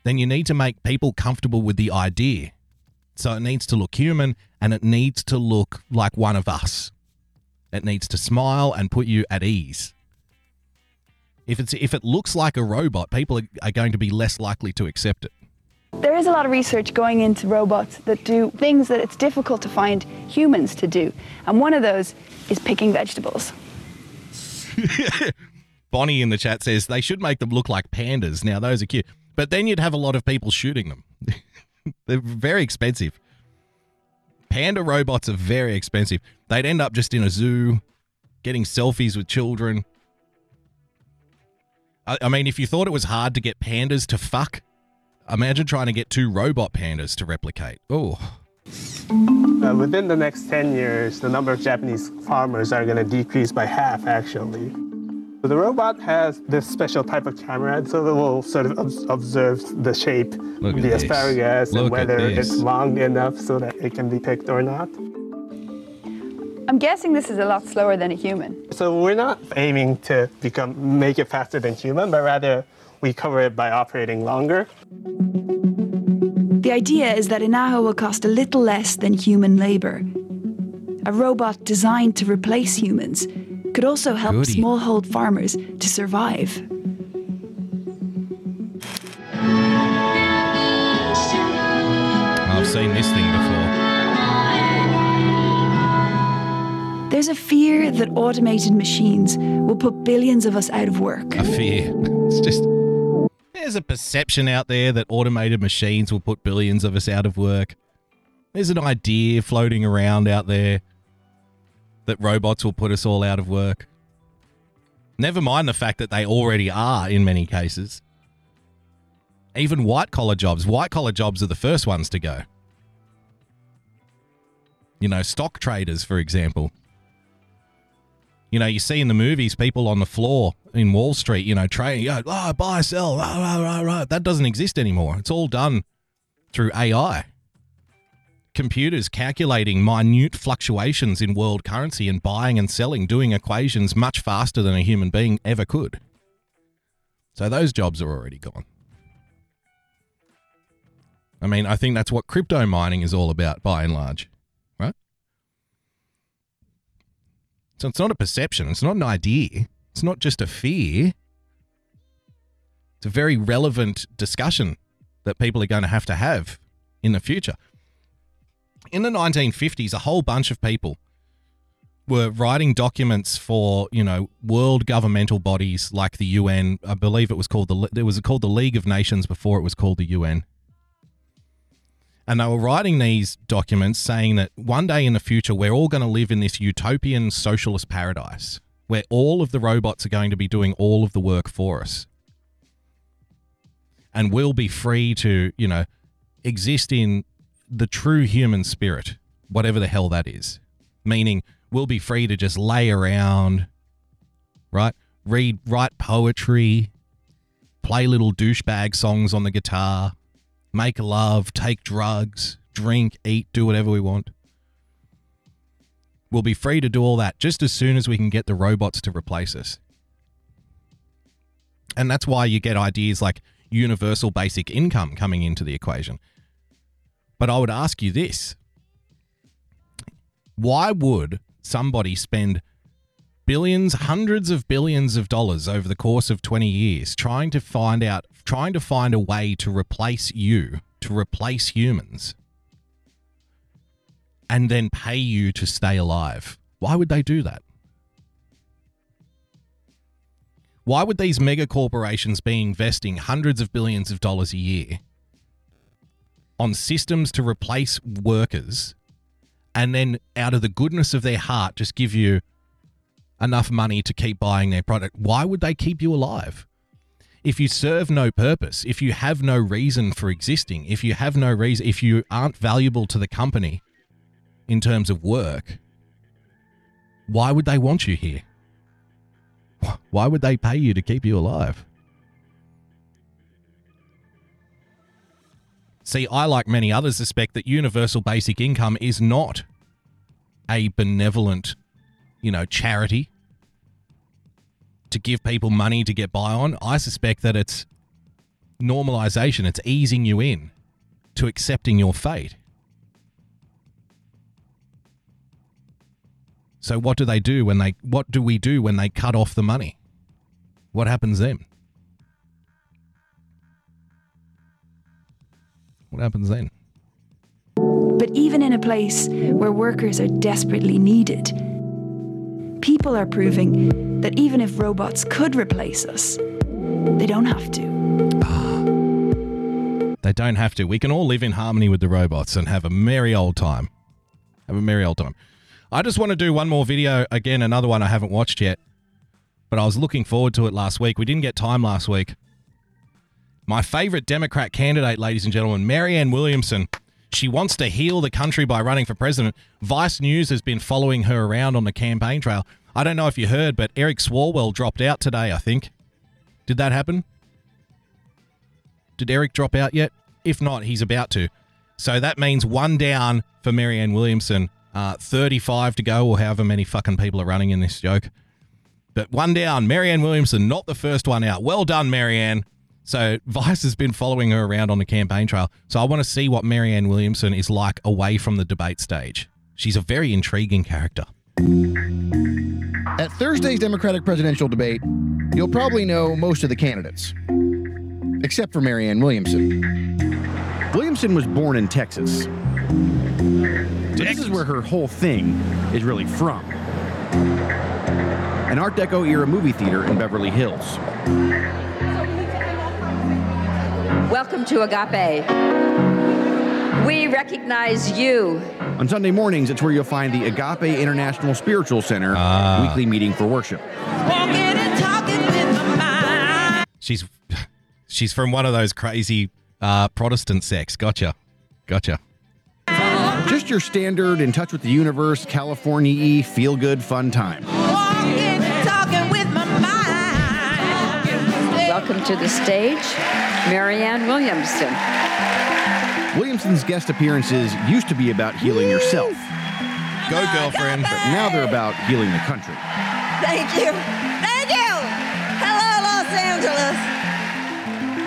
then you need to make people comfortable with the idea. So it needs to look human and it needs to look like one of us. It needs to smile and put you at ease. If it's if it looks like a robot, people are, are going to be less likely to accept it. Is a lot of research going into robots that do things that it's difficult to find humans to do. And one of those is picking vegetables. Bonnie in the chat says they should make them look like pandas. Now those are cute, but then you'd have a lot of people shooting them. They're very expensive. Panda robots are very expensive. They'd end up just in a zoo, getting selfies with children. I, I mean, if you thought it was hard to get pandas to fuck, imagine trying to get two robot pandas to replicate. Oh, Uh, within the next 10 years, the number of Japanese farmers are going to decrease by half, actually. So the robot has this special type of camera, so it will sort of obs- observe the shape Look of the this. asparagus Look and whether it's long enough so that it can be picked or not. I'm guessing this is a lot slower than a human. So we're not aiming to become make it faster than human, but rather we cover it by operating longer. The idea is that Inaho will cost a little less than human labor. A robot designed to replace humans could also help Goody. smallhold farmers to survive. I've seen this thing before. There's a fear that automated machines will put billions of us out of work. A fear. It's just there's a perception out there that automated machines will put billions of us out of work. There's an idea floating around out there that robots will put us all out of work. Never mind the fact that they already are in many cases. Even white collar jobs. White collar jobs are the first ones to go. You know, stock traders, for example. You know, you see in the movies people on the floor in Wall Street, you know, trading, you know, oh, buy, sell, rah, rah, rah, rah. That doesn't exist anymore. It's all done through AI. Computers calculating minute fluctuations in world currency and buying and selling, doing equations much faster than a human being ever could. So those jobs are already gone. I mean, I think that's what crypto mining is all about by and large, So it's not a perception, it's not an idea, it's not just a fear. It's a very relevant discussion that people are going to have to have in the future. In the 1950s, a whole bunch of people were writing documents for you know world governmental bodies like the UN. I believe it was called the it was called the League of Nations before it was called the UN. And they were writing these documents saying that one day in the future, we're all going to live in this utopian socialist paradise where all of the robots are going to be doing all of the work for us. And we'll be free to, you know, exist in the true human spirit, whatever the hell that is. Meaning, we'll be free to just lay around, right? Read, write poetry, play little douchebag songs on the guitar, make love, take drugs, drink, eat, do whatever we want. We'll be free to do all that just as soon as we can get the robots to replace us. And that's why you get ideas like universal basic income coming into the equation. But I would ask you this why would somebody spend billions, hundreds of billions of dollars over the course of 20 years trying to find out, trying to find a way to replace you, to replace humans, and then pay you to stay alive? Why would they do that? Why would these mega corporations be investing hundreds of billions of dollars a year on systems to replace workers and then out of the goodness of their heart just give you enough money to keep buying their product? Why would they keep you alive? If you serve no purpose, if you have no reason for existing, if you have no reason, if you aren't valuable to the company in terms of work, why would they want you here? Why would they pay you to keep you alive? See, I, like many others, suspect that universal basic income is not a benevolent, you know, charity to give people money to get by on. I suspect that it's normalization, it's easing you in to accepting your fate. So what do they do when they what do we do when they cut off the money? What happens then? What happens then? But even in a place where workers are desperately needed, people are proving that even if robots could replace us, they don't have to. They don't have to. We can all live in harmony with the robots and have a merry old time. Have a merry old time. I just want to do one more video. Again, another one I haven't watched yet. But I was looking forward to it last week. We didn't get time last week. My favorite Democrat candidate, ladies and gentlemen, Marianne Williamson. She wants to heal the country by running for president. Vice News has been following her around on the campaign trail. I don't know if you heard, but Eric Swalwell dropped out today, I think. Did that happen? Did Eric drop out yet? If not, he's about to. So that means one down for Marianne Williamson. Uh, 35 to go, or however many fucking people are running in this joke. But one down. Marianne Williamson, not the first one out. Well done, Marianne. So Vice has been following her around on the campaign trail. So I want to see what Marianne Williamson is like away from the debate stage. She's a very intriguing character. At Thursday's Democratic presidential debate, you'll probably know most of the candidates, except for Marianne Williamson. Williamson was born in Texas. This is where her whole thing is really from. an Art Deco era movie theater in Beverly Hills. Welcome to Agape. We recognize you. On Sunday mornings, it's where you'll find the Agape International Spiritual Center weekly meeting for worship. She's she's from one of those crazy uh, Protestant sects. Gotcha, gotcha. Just your standard in touch with the universe, California feel good fun time. Welcome to the stage, Marianne Williamson. Williamson's guest appearances used to be about healing yourself. Go, girlfriend. But now they're about healing the country. Thank you. Thank you. Hello, Los Angeles.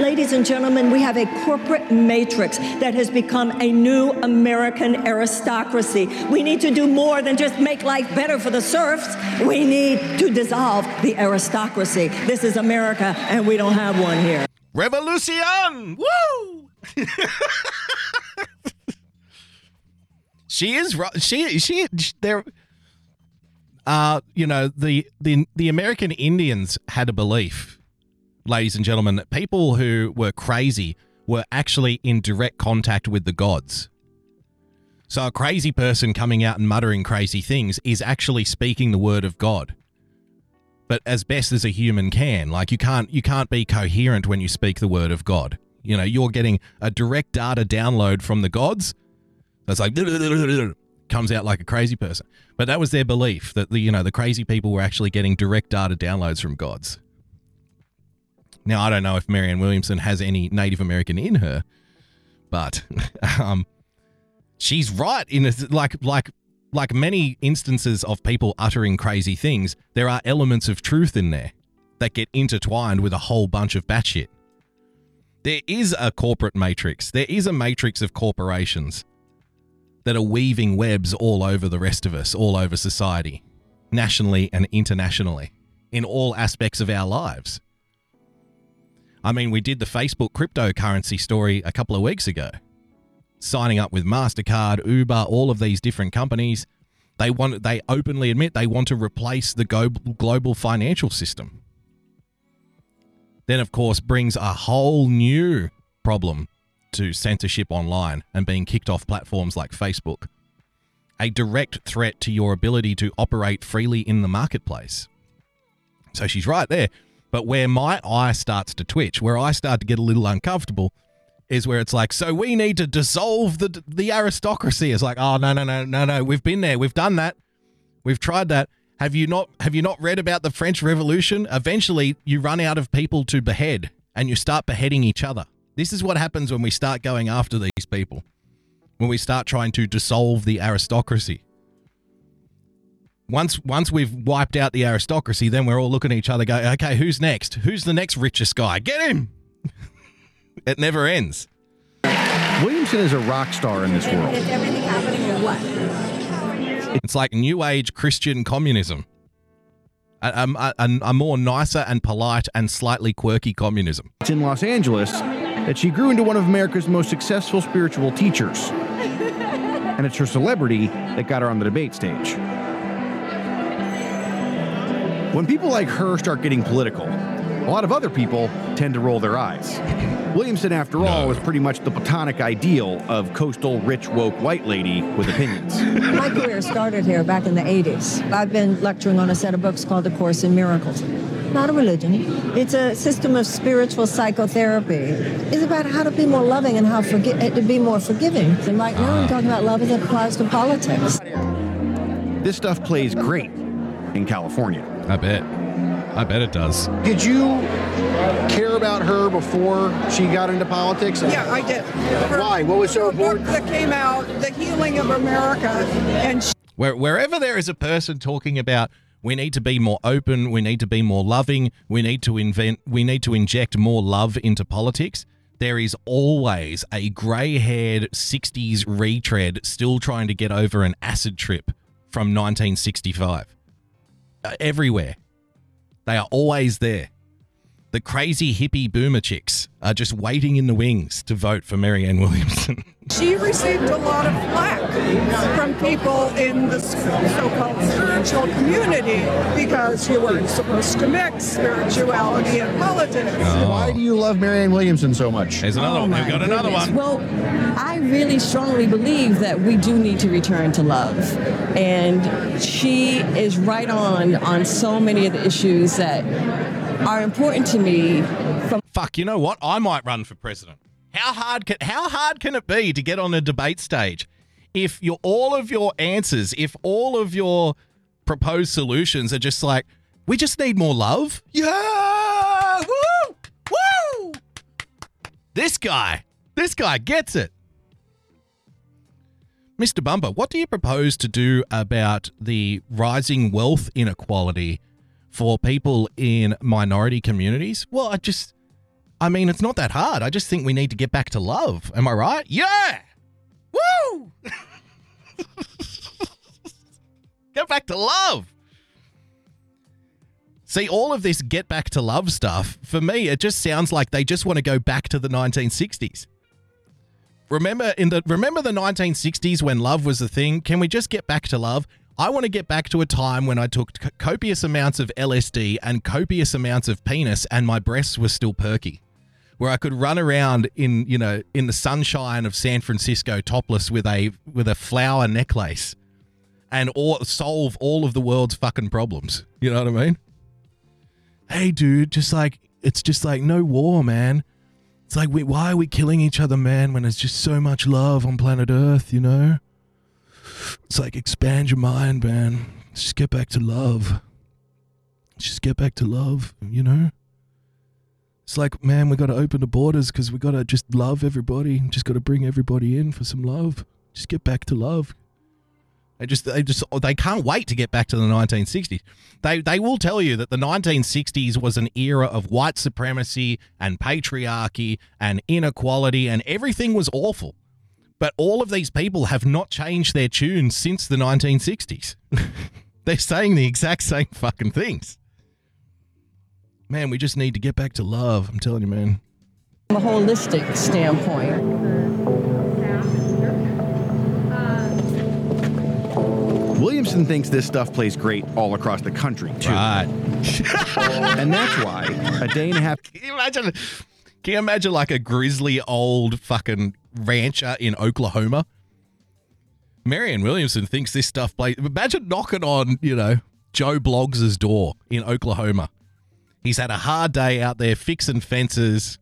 Ladies and gentlemen, we have a corporate matrix that has become a new American aristocracy. We need to do more than just make life better for the serfs. We need to dissolve the aristocracy. This is America, and we don't have one here. Revolution! Woo! she is. She she there. Uh, you know the the the American Indians had a belief, ladies and gentlemen, that people who were crazy were actually in direct contact with the gods. So a crazy person coming out and muttering crazy things is actually speaking the word of God. But as best as a human can, like you can't you can't be coherent when you speak the word of God. You know, you're getting a direct data download from the gods. That's like comes out like a crazy person. But that was their belief that the you know the crazy people were actually getting direct data downloads from gods. Now I don't know if Marianne Williamson has any Native American in her, but um, she's right in a, like like like many instances of people uttering crazy things. There are elements of truth in there that get intertwined with a whole bunch of batshit. There is a corporate matrix. There is a matrix of corporations that are weaving webs all over the rest of us, all over society, nationally and internationally, in all aspects of our lives. I mean, we did the Facebook cryptocurrency story a couple of weeks ago. Signing up with MasterCard, Uber, all of these different companies, they want they openly admit they want to replace the global financial system. Then of course brings a whole new problem to censorship online and being kicked off platforms like Facebook. A direct threat to your ability to operate freely in the marketplace. So she's right there. But where my eye starts to twitch, where I start to get a little uncomfortable, is where it's like, so we need to dissolve the the aristocracy. It's like, oh no no no no no, we've been there, we've done that, we've tried that. Have you not have you not read about the French Revolution? Eventually, you run out of people to behead, and you start beheading each other. This is what happens when we start going after these people, when we start trying to dissolve the aristocracy. Once once we've wiped out the aristocracy, then we're all looking at each other, going, okay, who's next? Who's the next richest guy? Get him! it never ends. Williamson is a rock star in this world. Is everything happening or what? It's like New Age Christian communism. A, a, a, a more nicer and polite and slightly quirky communism. It's in Los Angeles that she grew into one of America's most successful spiritual teachers. And it's her celebrity that got her on the debate stage. When people like her start getting political, a lot of other people tend to roll their eyes. Williamson, after all, was pretty much the platonic ideal of coastal, rich, woke white lady with opinions. My career started here back in the 80s. I've been lecturing on a set of books called The Course in Miracles. Not a religion. It's a system of spiritual psychotherapy. It's about how to be more loving and how forgi- uh, to be more forgiving. And right now I'm talking about love as it applies to politics. This stuff plays great in California. I bet. I bet it does. Did you care about her before she got into politics? Yeah, I did. Why? What was so Her book important? that came out, The Healing of America, and she Where, wherever there is a person talking about we need to be more open, we need to be more loving, we need to invent, we need to inject more love into politics. There is always a grey-haired '60s retread still trying to get over an acid trip from 1965. Uh, everywhere, they are always there. The crazy hippie boomer chicks are just waiting in the wings to vote for Marianne Williamson. She received a lot of flack from people in the so-called spiritual community because you weren't supposed to mix spirituality and politics. Why do you love Marianne Williamson so much? There's another oh one. We've got another one. Well, I really strongly believe that we do need to return to love. And she is right on on so many of the issues that are important to me from Fuck, you know what? I might run for president. How hard can how hard can it be to get on a debate stage if your all of your answers, if all of your proposed solutions are just like, we just need more love? Yeah! Woo! Woo! This guy, this guy gets it. Mr. Bumper, what do you propose to do about the rising wealth inequality for people in minority communities? Well, I just, I mean, it's not that hard. I just think we need to get back to love. Am I right? Yeah! Woo! get back to love. See, all of this get back to love stuff, for me, it just sounds like they just want to go back to the 1960s. Remember in the remember the 1960s when love was the thing? Can we just get back to love? I want to get back to a time when I took c- copious amounts of LSD and copious amounts of penis and my breasts were still perky. Where I could run around in, you know, in the sunshine of San Francisco topless with a with a flower necklace and all, solve all of the world's fucking problems. You know what I mean? Hey dude, just like it's just like no war, man. It's like, we, why are we killing each other, man, when there's just so much love on planet Earth, you know? It's like, expand your mind, man. Just get back to love. Just get back to love, you know? It's like, man, we got to open the borders because we got to just love everybody. Just got to bring everybody in for some love. Just get back to love. They just, they just, oh, they can't wait to get back to the 1960s. They, they will tell you that the 1960s was an era of white supremacy and patriarchy and inequality, and everything was awful. But all of these people have not changed their tunes since the 1960s. They're saying the exact same fucking things. Man, we just need to get back to love. I'm telling you, man. From a holistic standpoint. Williamson thinks this stuff plays great all across the country, too. Right. and that's why a day and a half. Can you imagine? Can you imagine like a grizzly old fucking rancher in Oklahoma? Marianne Williamson thinks this stuff plays. Imagine knocking on, you know, Joe Bloggs' door in Oklahoma. He's had a hard day out there fixing fences,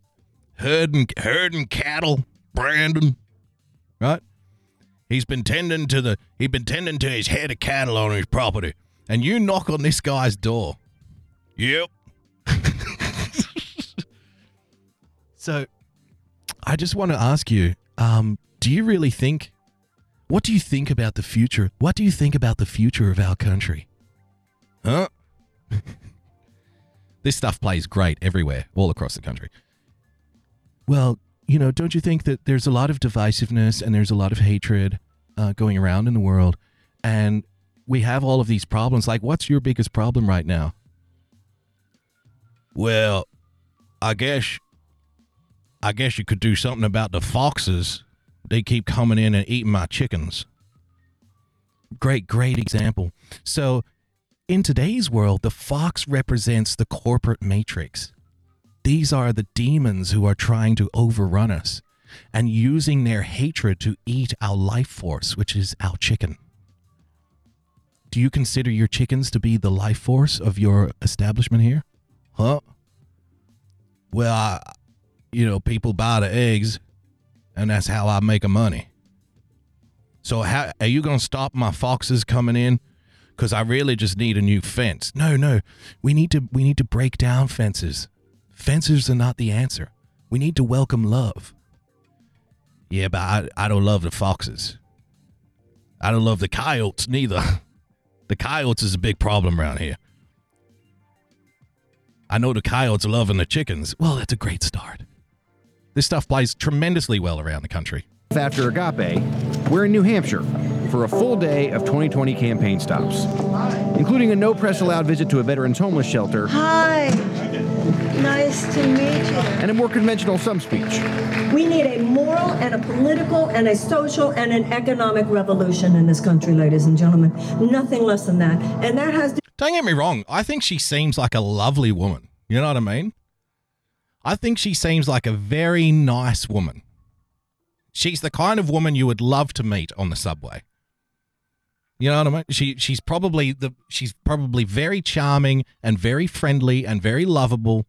herding herding cattle, Brandon. Right? He's been tending to the he's been tending to his head of cattle on his property. And you knock on this guy's door. Yep. So I just want to ask you, um, do you really think what do you think about the future? What do you think about the future of our country? Huh? this stuff plays great everywhere, all across the country. Well, you know, don't you think that there's a lot of divisiveness and there's a lot of hatred uh, going around in the world, and we have all of these problems? Like, what's your biggest problem right now? Well, I guess, I guess you could do something about the foxes. They keep coming in and eating my chickens. Great, great example. So, in today's world, the fox represents the corporate matrix. These are the demons who are trying to overrun us and using their hatred to eat our life force, which is our chicken. Do you consider your chickens to be the life force of your establishment here? Huh? Well, I, you know, people buy the eggs, and that's how I make a money. So, how are you going to stop my foxes coming in? Because I really just need a new fence. No, no, we need to we need to break down fences. Fences are not the answer. We need to welcome love. Yeah, but I, I don't love the foxes. I don't love the coyotes neither. The coyotes is a big problem around here. I know the coyotes are loving the chickens. Well, that's a great start. This stuff plays tremendously well around the country. After Agape, we're in New Hampshire for a full day of 2020 campaign stops, including a no press allowed visit to a veterans homeless shelter Hi. Nice to meet you. And a more conventional some speech. We need a moral and a political and a social and an economic revolution in this country, ladies and gentlemen. Nothing less than that. And that has to Don't get me wrong. I think she seems like a lovely woman. You know what I mean? I think she seems like a very nice woman. She's the kind of woman you would love to meet on the subway. You know what I mean? She she's probably the she's probably very charming and very friendly and very lovable.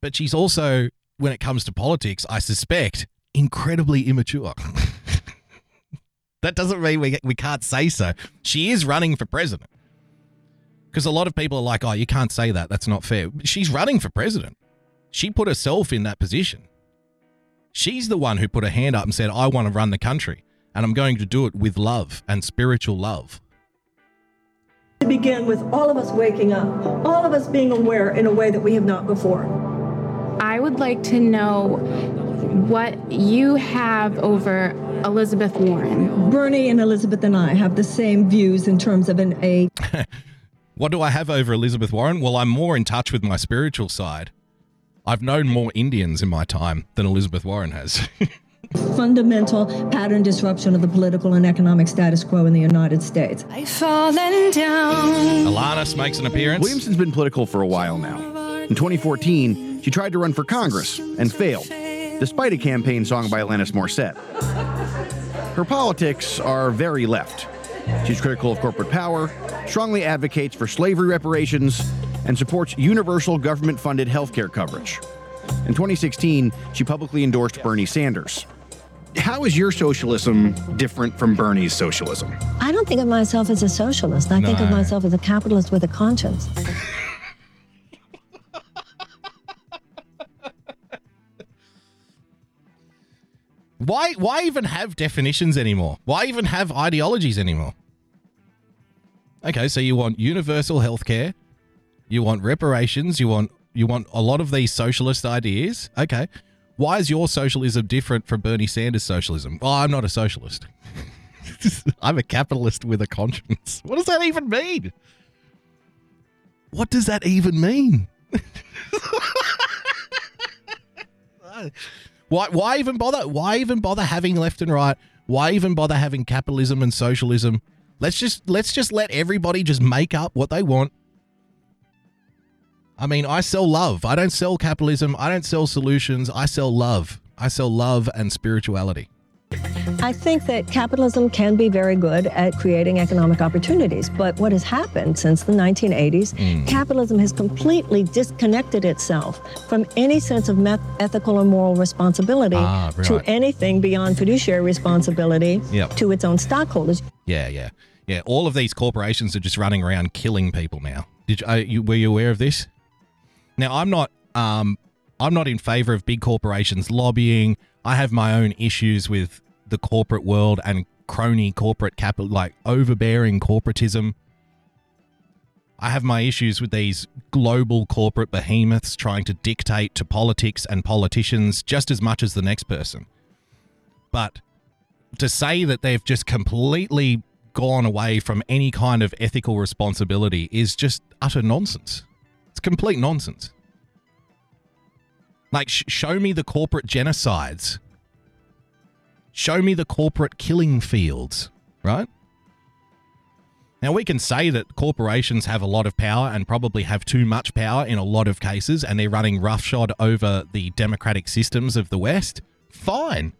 But she's also, when it comes to politics, I suspect, incredibly immature. that doesn't mean we we can't say so. She is running for president. Because a lot of people are like, oh, you can't say that. That's not fair. She's running for president. She put herself in that position. She's the one who put her hand up and said, I want to run the country. And I'm going to do it with love and spiritual love. To begin with all of us waking up, all of us being aware in a way that we have not before. I would like to know what you have over Elizabeth Warren. Bernie and Elizabeth and I have the same views in terms of an A. What do I have over Elizabeth Warren? Well, I'm more in touch with my spiritual side. I've known more Indians in my time than Elizabeth Warren has. fundamental pattern disruption of the political and economic status quo in the United States. I've fallen down. Alanis makes an appearance. Williamson's been political for a while now. In 2014, she tried to run for Congress and failed, despite a campaign song by Alanis Morissette. Her politics are very left. She's critical of corporate power, strongly advocates for slavery reparations, and supports universal government funded healthcare coverage. In 2016, she publicly endorsed Bernie Sanders. How is your socialism different from Bernie's socialism? I don't think of myself as a socialist. I think of myself as a capitalist with a conscience. Why why even have definitions anymore? Why even have ideologies anymore? Okay, so you want universal healthcare, you want reparations, you want you want a lot of these socialist ideas. Okay. Why is your socialism different from Bernie Sanders' socialism? Well, I'm not a socialist. I'm a capitalist with a conscience. What does that even mean? What does that even mean? Why why even bother? Why even bother having left and right? Why even bother having capitalism and socialism? Let's just let's just let everybody just make up what they want. I mean, I sell love. I don't sell capitalism. I don't sell solutions. I sell love. I sell love and spirituality. I think that capitalism can be very good at creating economic opportunities. But what has happened since the 1980s, Mm. capitalism has completely disconnected itself from any sense of ethical or moral responsibility Ah, to anything beyond fiduciary responsibility Yep. to its own stockholders. Yeah, yeah, yeah. All of these corporations are just running around killing people now. Did you, uh, you were you aware of this? Now, I'm not. Um, I'm not in favor of big corporations lobbying. I have my own issues with the corporate world and crony corporate capital, like overbearing corporatism. I have my issues with these global corporate behemoths trying to dictate to politics and politicians just as much as the next person. But to say that they've just completely gone away from any kind of ethical responsibility is just utter nonsense. It's complete nonsense. Like, sh- show me the corporate genocides. Show me the corporate killing fields, right? Now, we can say that corporations have a lot of power and probably have too much power in a lot of cases, and they're running roughshod over the democratic systems of the West. Fine.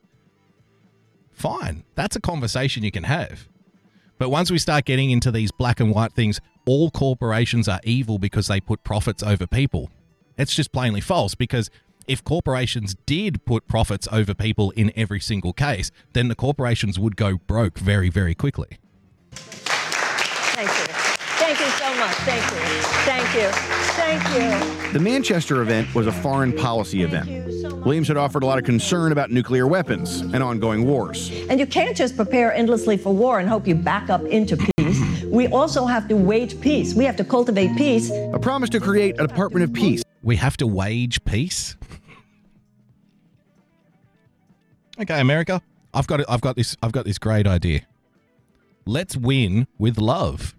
Fine. That's a conversation you can have. But once we start getting into these black and white things, all corporations are evil because they put profits over people. It's just plainly false because if corporations did put profits over people in every single case, then the corporations would go broke very, very quickly. Thank you. Thank you so much. Thank you. Thank you. Thank you. The Manchester event was a foreign policy event. Williams had offered a lot of concern about nuclear weapons and ongoing wars. And you can't just prepare endlessly for war and hope you back up into peace. We also have to wage peace. We have to cultivate peace. A promise to create a Department of Peace. We have to wage peace. Okay, America, I've got it. I've got this. I've got this great idea. Let's win with love.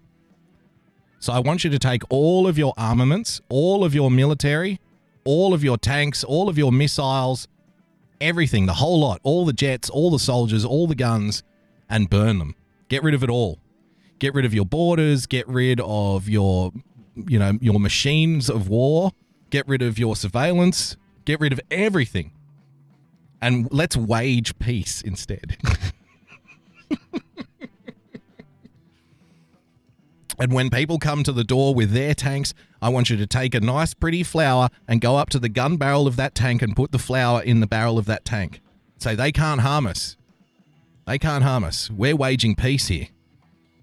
So I want you to take all of your armaments, all of your military, all of your tanks, all of your missiles, everything, the whole lot, all the jets, all the soldiers, all the guns, and burn them. Get rid of it all. Get rid of your borders, get rid of your you know, your machines of war, get rid of your surveillance, get rid of everything. And let's wage peace instead. And when people come to the door with their tanks, I want you to take a nice, pretty flower and go up to the gun barrel of that tank and put the flower in the barrel of that tank. Say, they can't harm us. They can't harm us. We're waging peace here.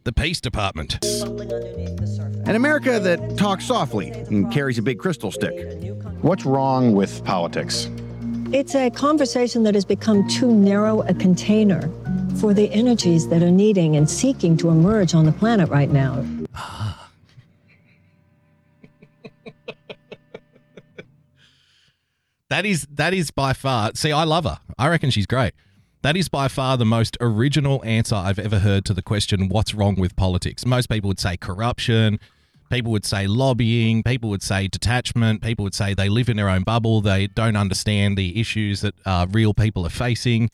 The Peace Department. An America that talks softly and carries a big crystal stick. What's wrong with politics? It's a conversation that has become too narrow a container for the energies that are needing and seeking to emerge on the planet right now. That is that is by far. See, I love her. I reckon she's great. That is by far the most original answer I've ever heard to the question, "What's wrong with politics?" Most people would say corruption. People would say lobbying. People would say detachment. People would say they live in their own bubble. They don't understand the issues that uh, real people are facing.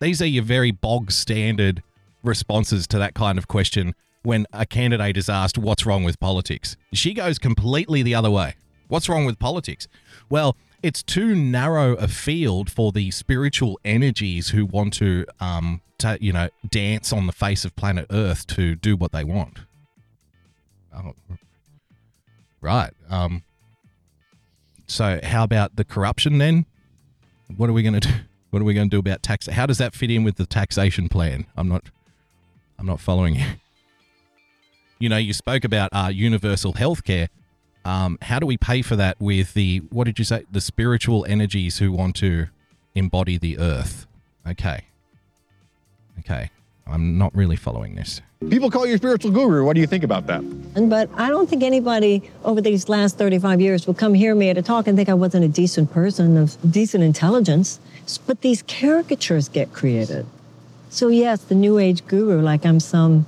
These are your very bog standard responses to that kind of question when a candidate is asked, What's wrong with politics? She goes completely the other way. What's wrong with politics? Well, it's too narrow a field for the spiritual energies who want to, um, you know, dance on the face of planet Earth to do what they want. Oh, right. Um, so, how about the corruption then? What are we going to do? What are we going to do about tax? How does that fit in with the taxation plan? I'm not. I'm not following you. You know, you spoke about uh, universal health care. Um, how do we pay for that with the what did you say? The spiritual energies who want to embody the earth. Okay. Okay. I'm not really following this. People call you a spiritual guru. What do you think about that? But I don't think anybody over these last 35 years will come hear me at a talk and think I wasn't a decent person of decent intelligence. But these caricatures get created. So, yes, the new age guru, like I'm some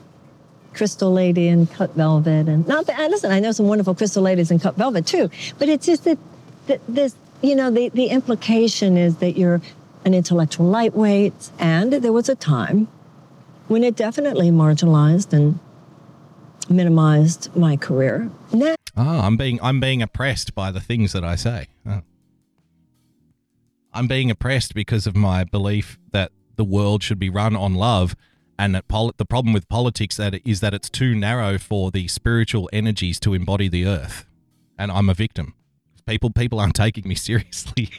crystal lady in cut velvet. And not that, listen, I know some wonderful crystal ladies in cut velvet too. But it's just that, that this, you know, the, the implication is that you're an intellectual lightweight. And there was a time when it definitely marginalized and minimized my career. Now, Ah, I'm being I'm being oppressed by the things that I say. Oh. I'm being oppressed because of my belief that the world should be run on love, and that pol- the problem with politics that is that it's too narrow for the spiritual energies to embody the earth, and I'm a victim. People people aren't taking me seriously.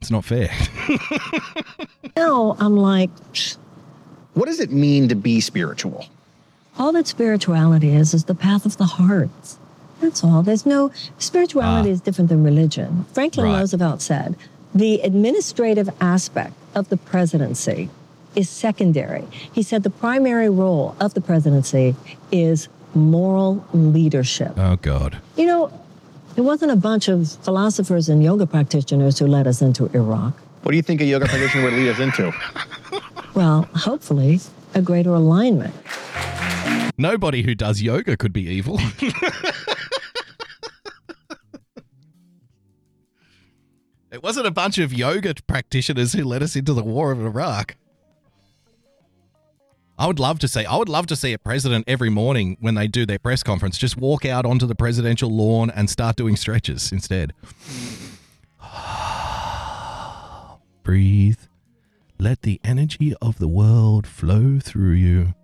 it's not fair. now I'm like, What does it mean to be spiritual? all that spirituality is is the path of the heart. That's all. There's no spirituality ah. is different than religion. Franklin Right. Roosevelt said the administrative aspect of the presidency is secondary. He said the primary role of the presidency is moral leadership. oh God. You know, it wasn't a bunch of philosophers and yoga practitioners who led us into Iraq. What do you think a yoga practitioner would lead us into? Well, hopefully, a greater alignment. Nobody who does yoga could be evil. it wasn't a bunch of yoga practitioners who led us into the war of Iraq. I would love to see I would love to see a president every morning when they do their press conference just walk out onto the presidential lawn and start doing stretches instead. Breathe. Let the energy of the world flow through you.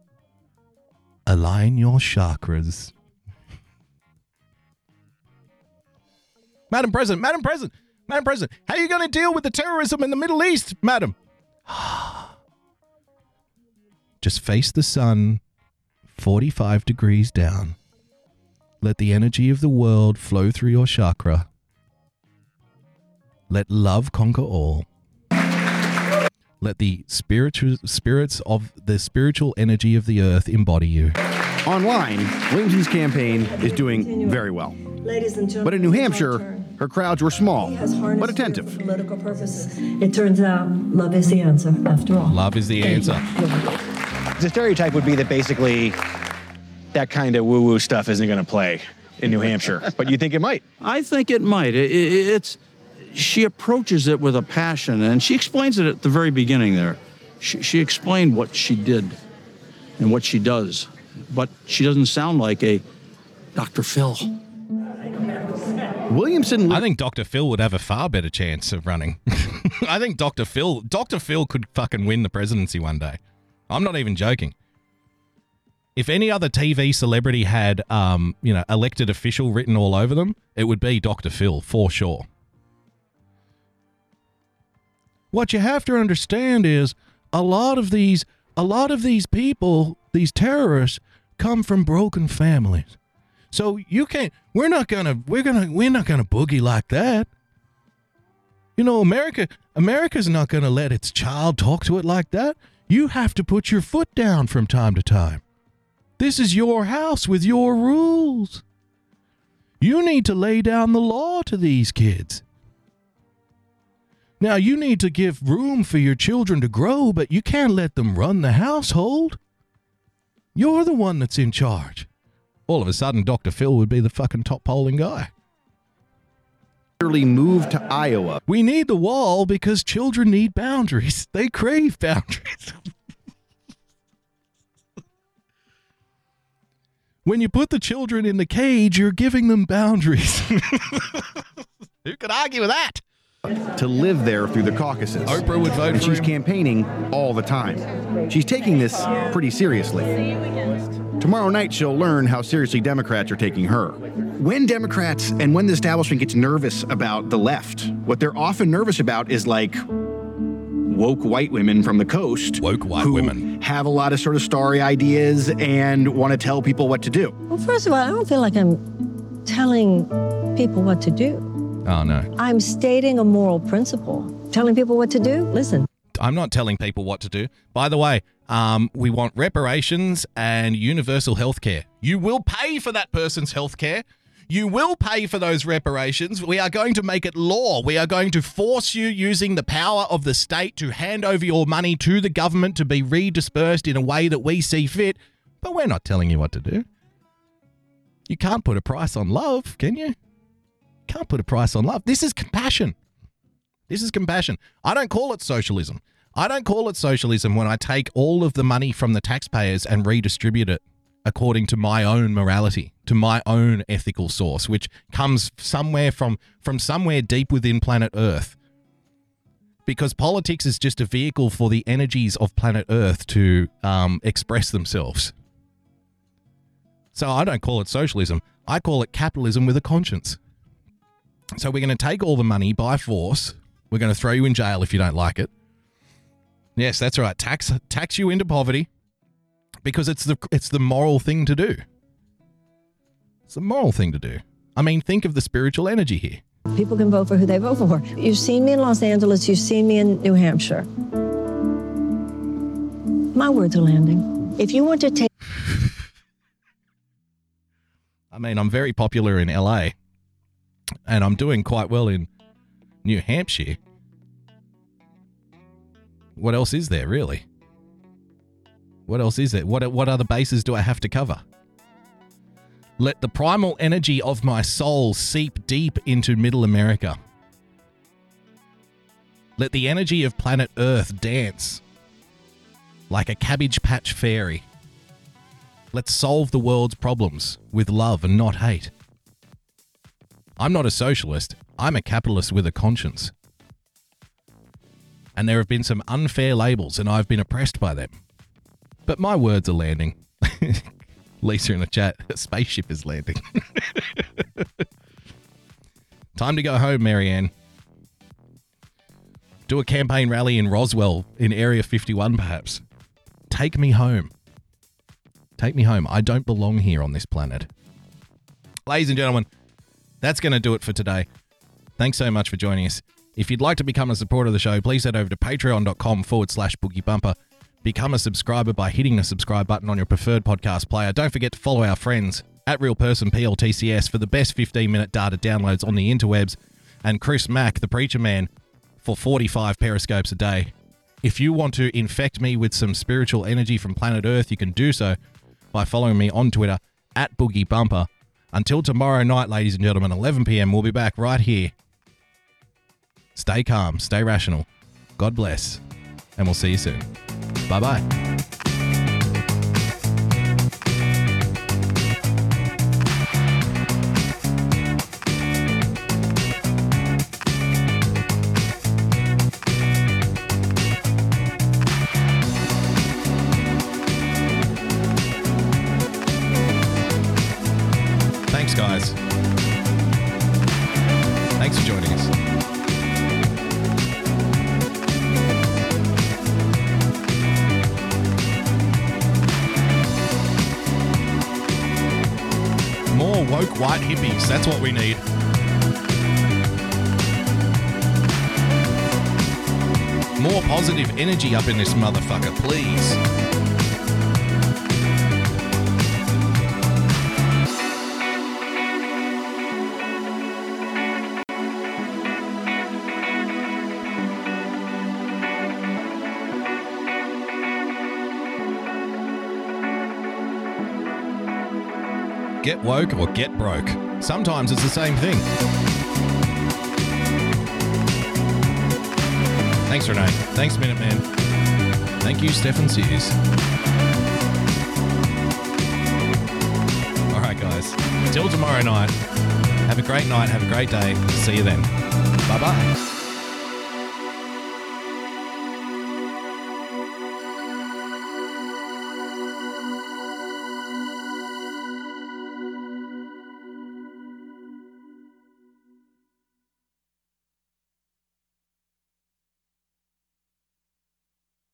Align your chakras. Madam President, Madam President, Madam President, how are you going to deal with the terrorism in the Middle East, Madam? Just face the sun 45 degrees down. Let the energy of the world flow through your chakra. Let love conquer all. Let the spiritual spirits of the spiritual energy of the earth embody you. Online, Williamson's campaign is doing very well. Ladies and gentlemen, But in New Hampshire, her crowds were small, but attentive. political purposes. It turns out love is the answer after all. Love is the answer. The stereotype would be that basically that kind of woo woo stuff isn't going to play in New Hampshire, but you think it might? I think it might. It, it, it's she approaches it with a passion, and she explains it at the very beginning. There, she, she explained what she did and what she does, but she doesn't sound like a Dr. Phil. Williamson. I think Dr. Phil would have a far better chance of running. I think Dr. Phil, Dr. Phil could fucking win the presidency one day. I'm not even joking. If any other TV celebrity had, um, you know, elected official written all over them, it would be Dr. Phil for sure. What you have to understand is a lot of these, a lot of these people, these terrorists, come from broken families. So you can't. We're not gonna. We're gonna. We're not gonna boogie like that. You know, America. America's not gonna let its child talk to it like that. You have to put your foot down from time to time. This is your house with your rules. You need to lay down the law to these kids. Now, you need to give room for your children to grow, but you can't let them run the household. You're the one that's in charge. All of a sudden, Dr. Phil would be the fucking top polling guy. Moved to Iowa. We need the wall because children need boundaries. They crave boundaries. when you put the children in the cage, you're giving them boundaries. Who could argue with that? To live there through the caucuses. Oprah would vote and for she's him. campaigning all the time. She's taking this pretty seriously. Tomorrow night, she'll learn how seriously Democrats are taking her. When Democrats and when the establishment gets nervous about the left, what they're often nervous about is like woke white women from the coast. Woke white who women. Have a lot of sort of starry ideas and want to tell people what to do. Well, first of all, I don't feel like I'm telling people what to do. Oh, no. I'm stating a moral principle. Telling people what to do? Listen. I'm not telling people what to do. By the way, um, we want reparations and universal health care. You will pay for that person's health care. You will pay for those reparations. We are going to make it law. We are going to force you using the power of the state to hand over your money to the government to be redispersed in a way that we see fit. But we're not telling you what to do. You can't put a price on love, can you? Can't put a price on love. This is compassion. This is compassion. I don't call it socialism. I don't call it socialism when I take all of the money from the taxpayers and redistribute it according to my own morality, to my own ethical source, which comes somewhere from from somewhere deep within planet Earth. Because politics is just a vehicle for the energies of planet Earth to um, express themselves. So I don't call it socialism. I call it capitalism with a conscience. So we're going to take all the money by force. We're going to throw you in jail if you don't like it. Yes, that's right. Tax tax you into poverty because it's the it's the moral thing to do. It's the moral thing to do. I mean, think of the spiritual energy here. People can vote for who they vote for. You've seen me in Los Angeles, you've seen me in New Hampshire. My words are landing. If you want to take I mean, I'm very popular in LA and I'm doing quite well in New Hampshire. What else is there, really? What else is there? What, what other bases do I have to cover? Let the primal energy of my soul seep deep into Middle America. Let the energy of planet Earth dance like a cabbage patch fairy. Let's solve the world's problems with love and not hate. I'm not a socialist. I'm a capitalist with a conscience. And there have been some unfair labels, and I've been oppressed by them. But my words are landing. Lisa in the chat, a spaceship is landing. Time to go home, Marianne. Do a campaign rally in Roswell in Area 51, perhaps. Take me home. Take me home. I don't belong here on this planet. Ladies and gentlemen, that's going to do it for today. Thanks so much for joining us. If you'd like to become a supporter of the show, please head over to patreon.com forward slash boogie bumper. Become a subscriber by hitting the subscribe button on your preferred podcast player. Don't forget to follow our friends at Real Person PLTCS for the best 15 minute data downloads on the interwebs, and Chris Mack, the Preacher Man, for 45 periscopes a day. If you want to infect me with some spiritual energy from planet Earth, you can do so by following me on Twitter at Boogie Bumper. Until tomorrow night, ladies and gentlemen, 11 p.m., we'll be back right here. Stay calm, stay rational. God bless, and we'll see you soon. Bye bye. That's what we need. More positive energy up in this motherfucker, please. Get woke or get broke. Sometimes it's the same thing. Thanks, Renee. Thanks, Minuteman. Thank you, Stefan Sears. All right, guys. Till tomorrow night. Have a great night. Have a great day. See you then. Bye bye.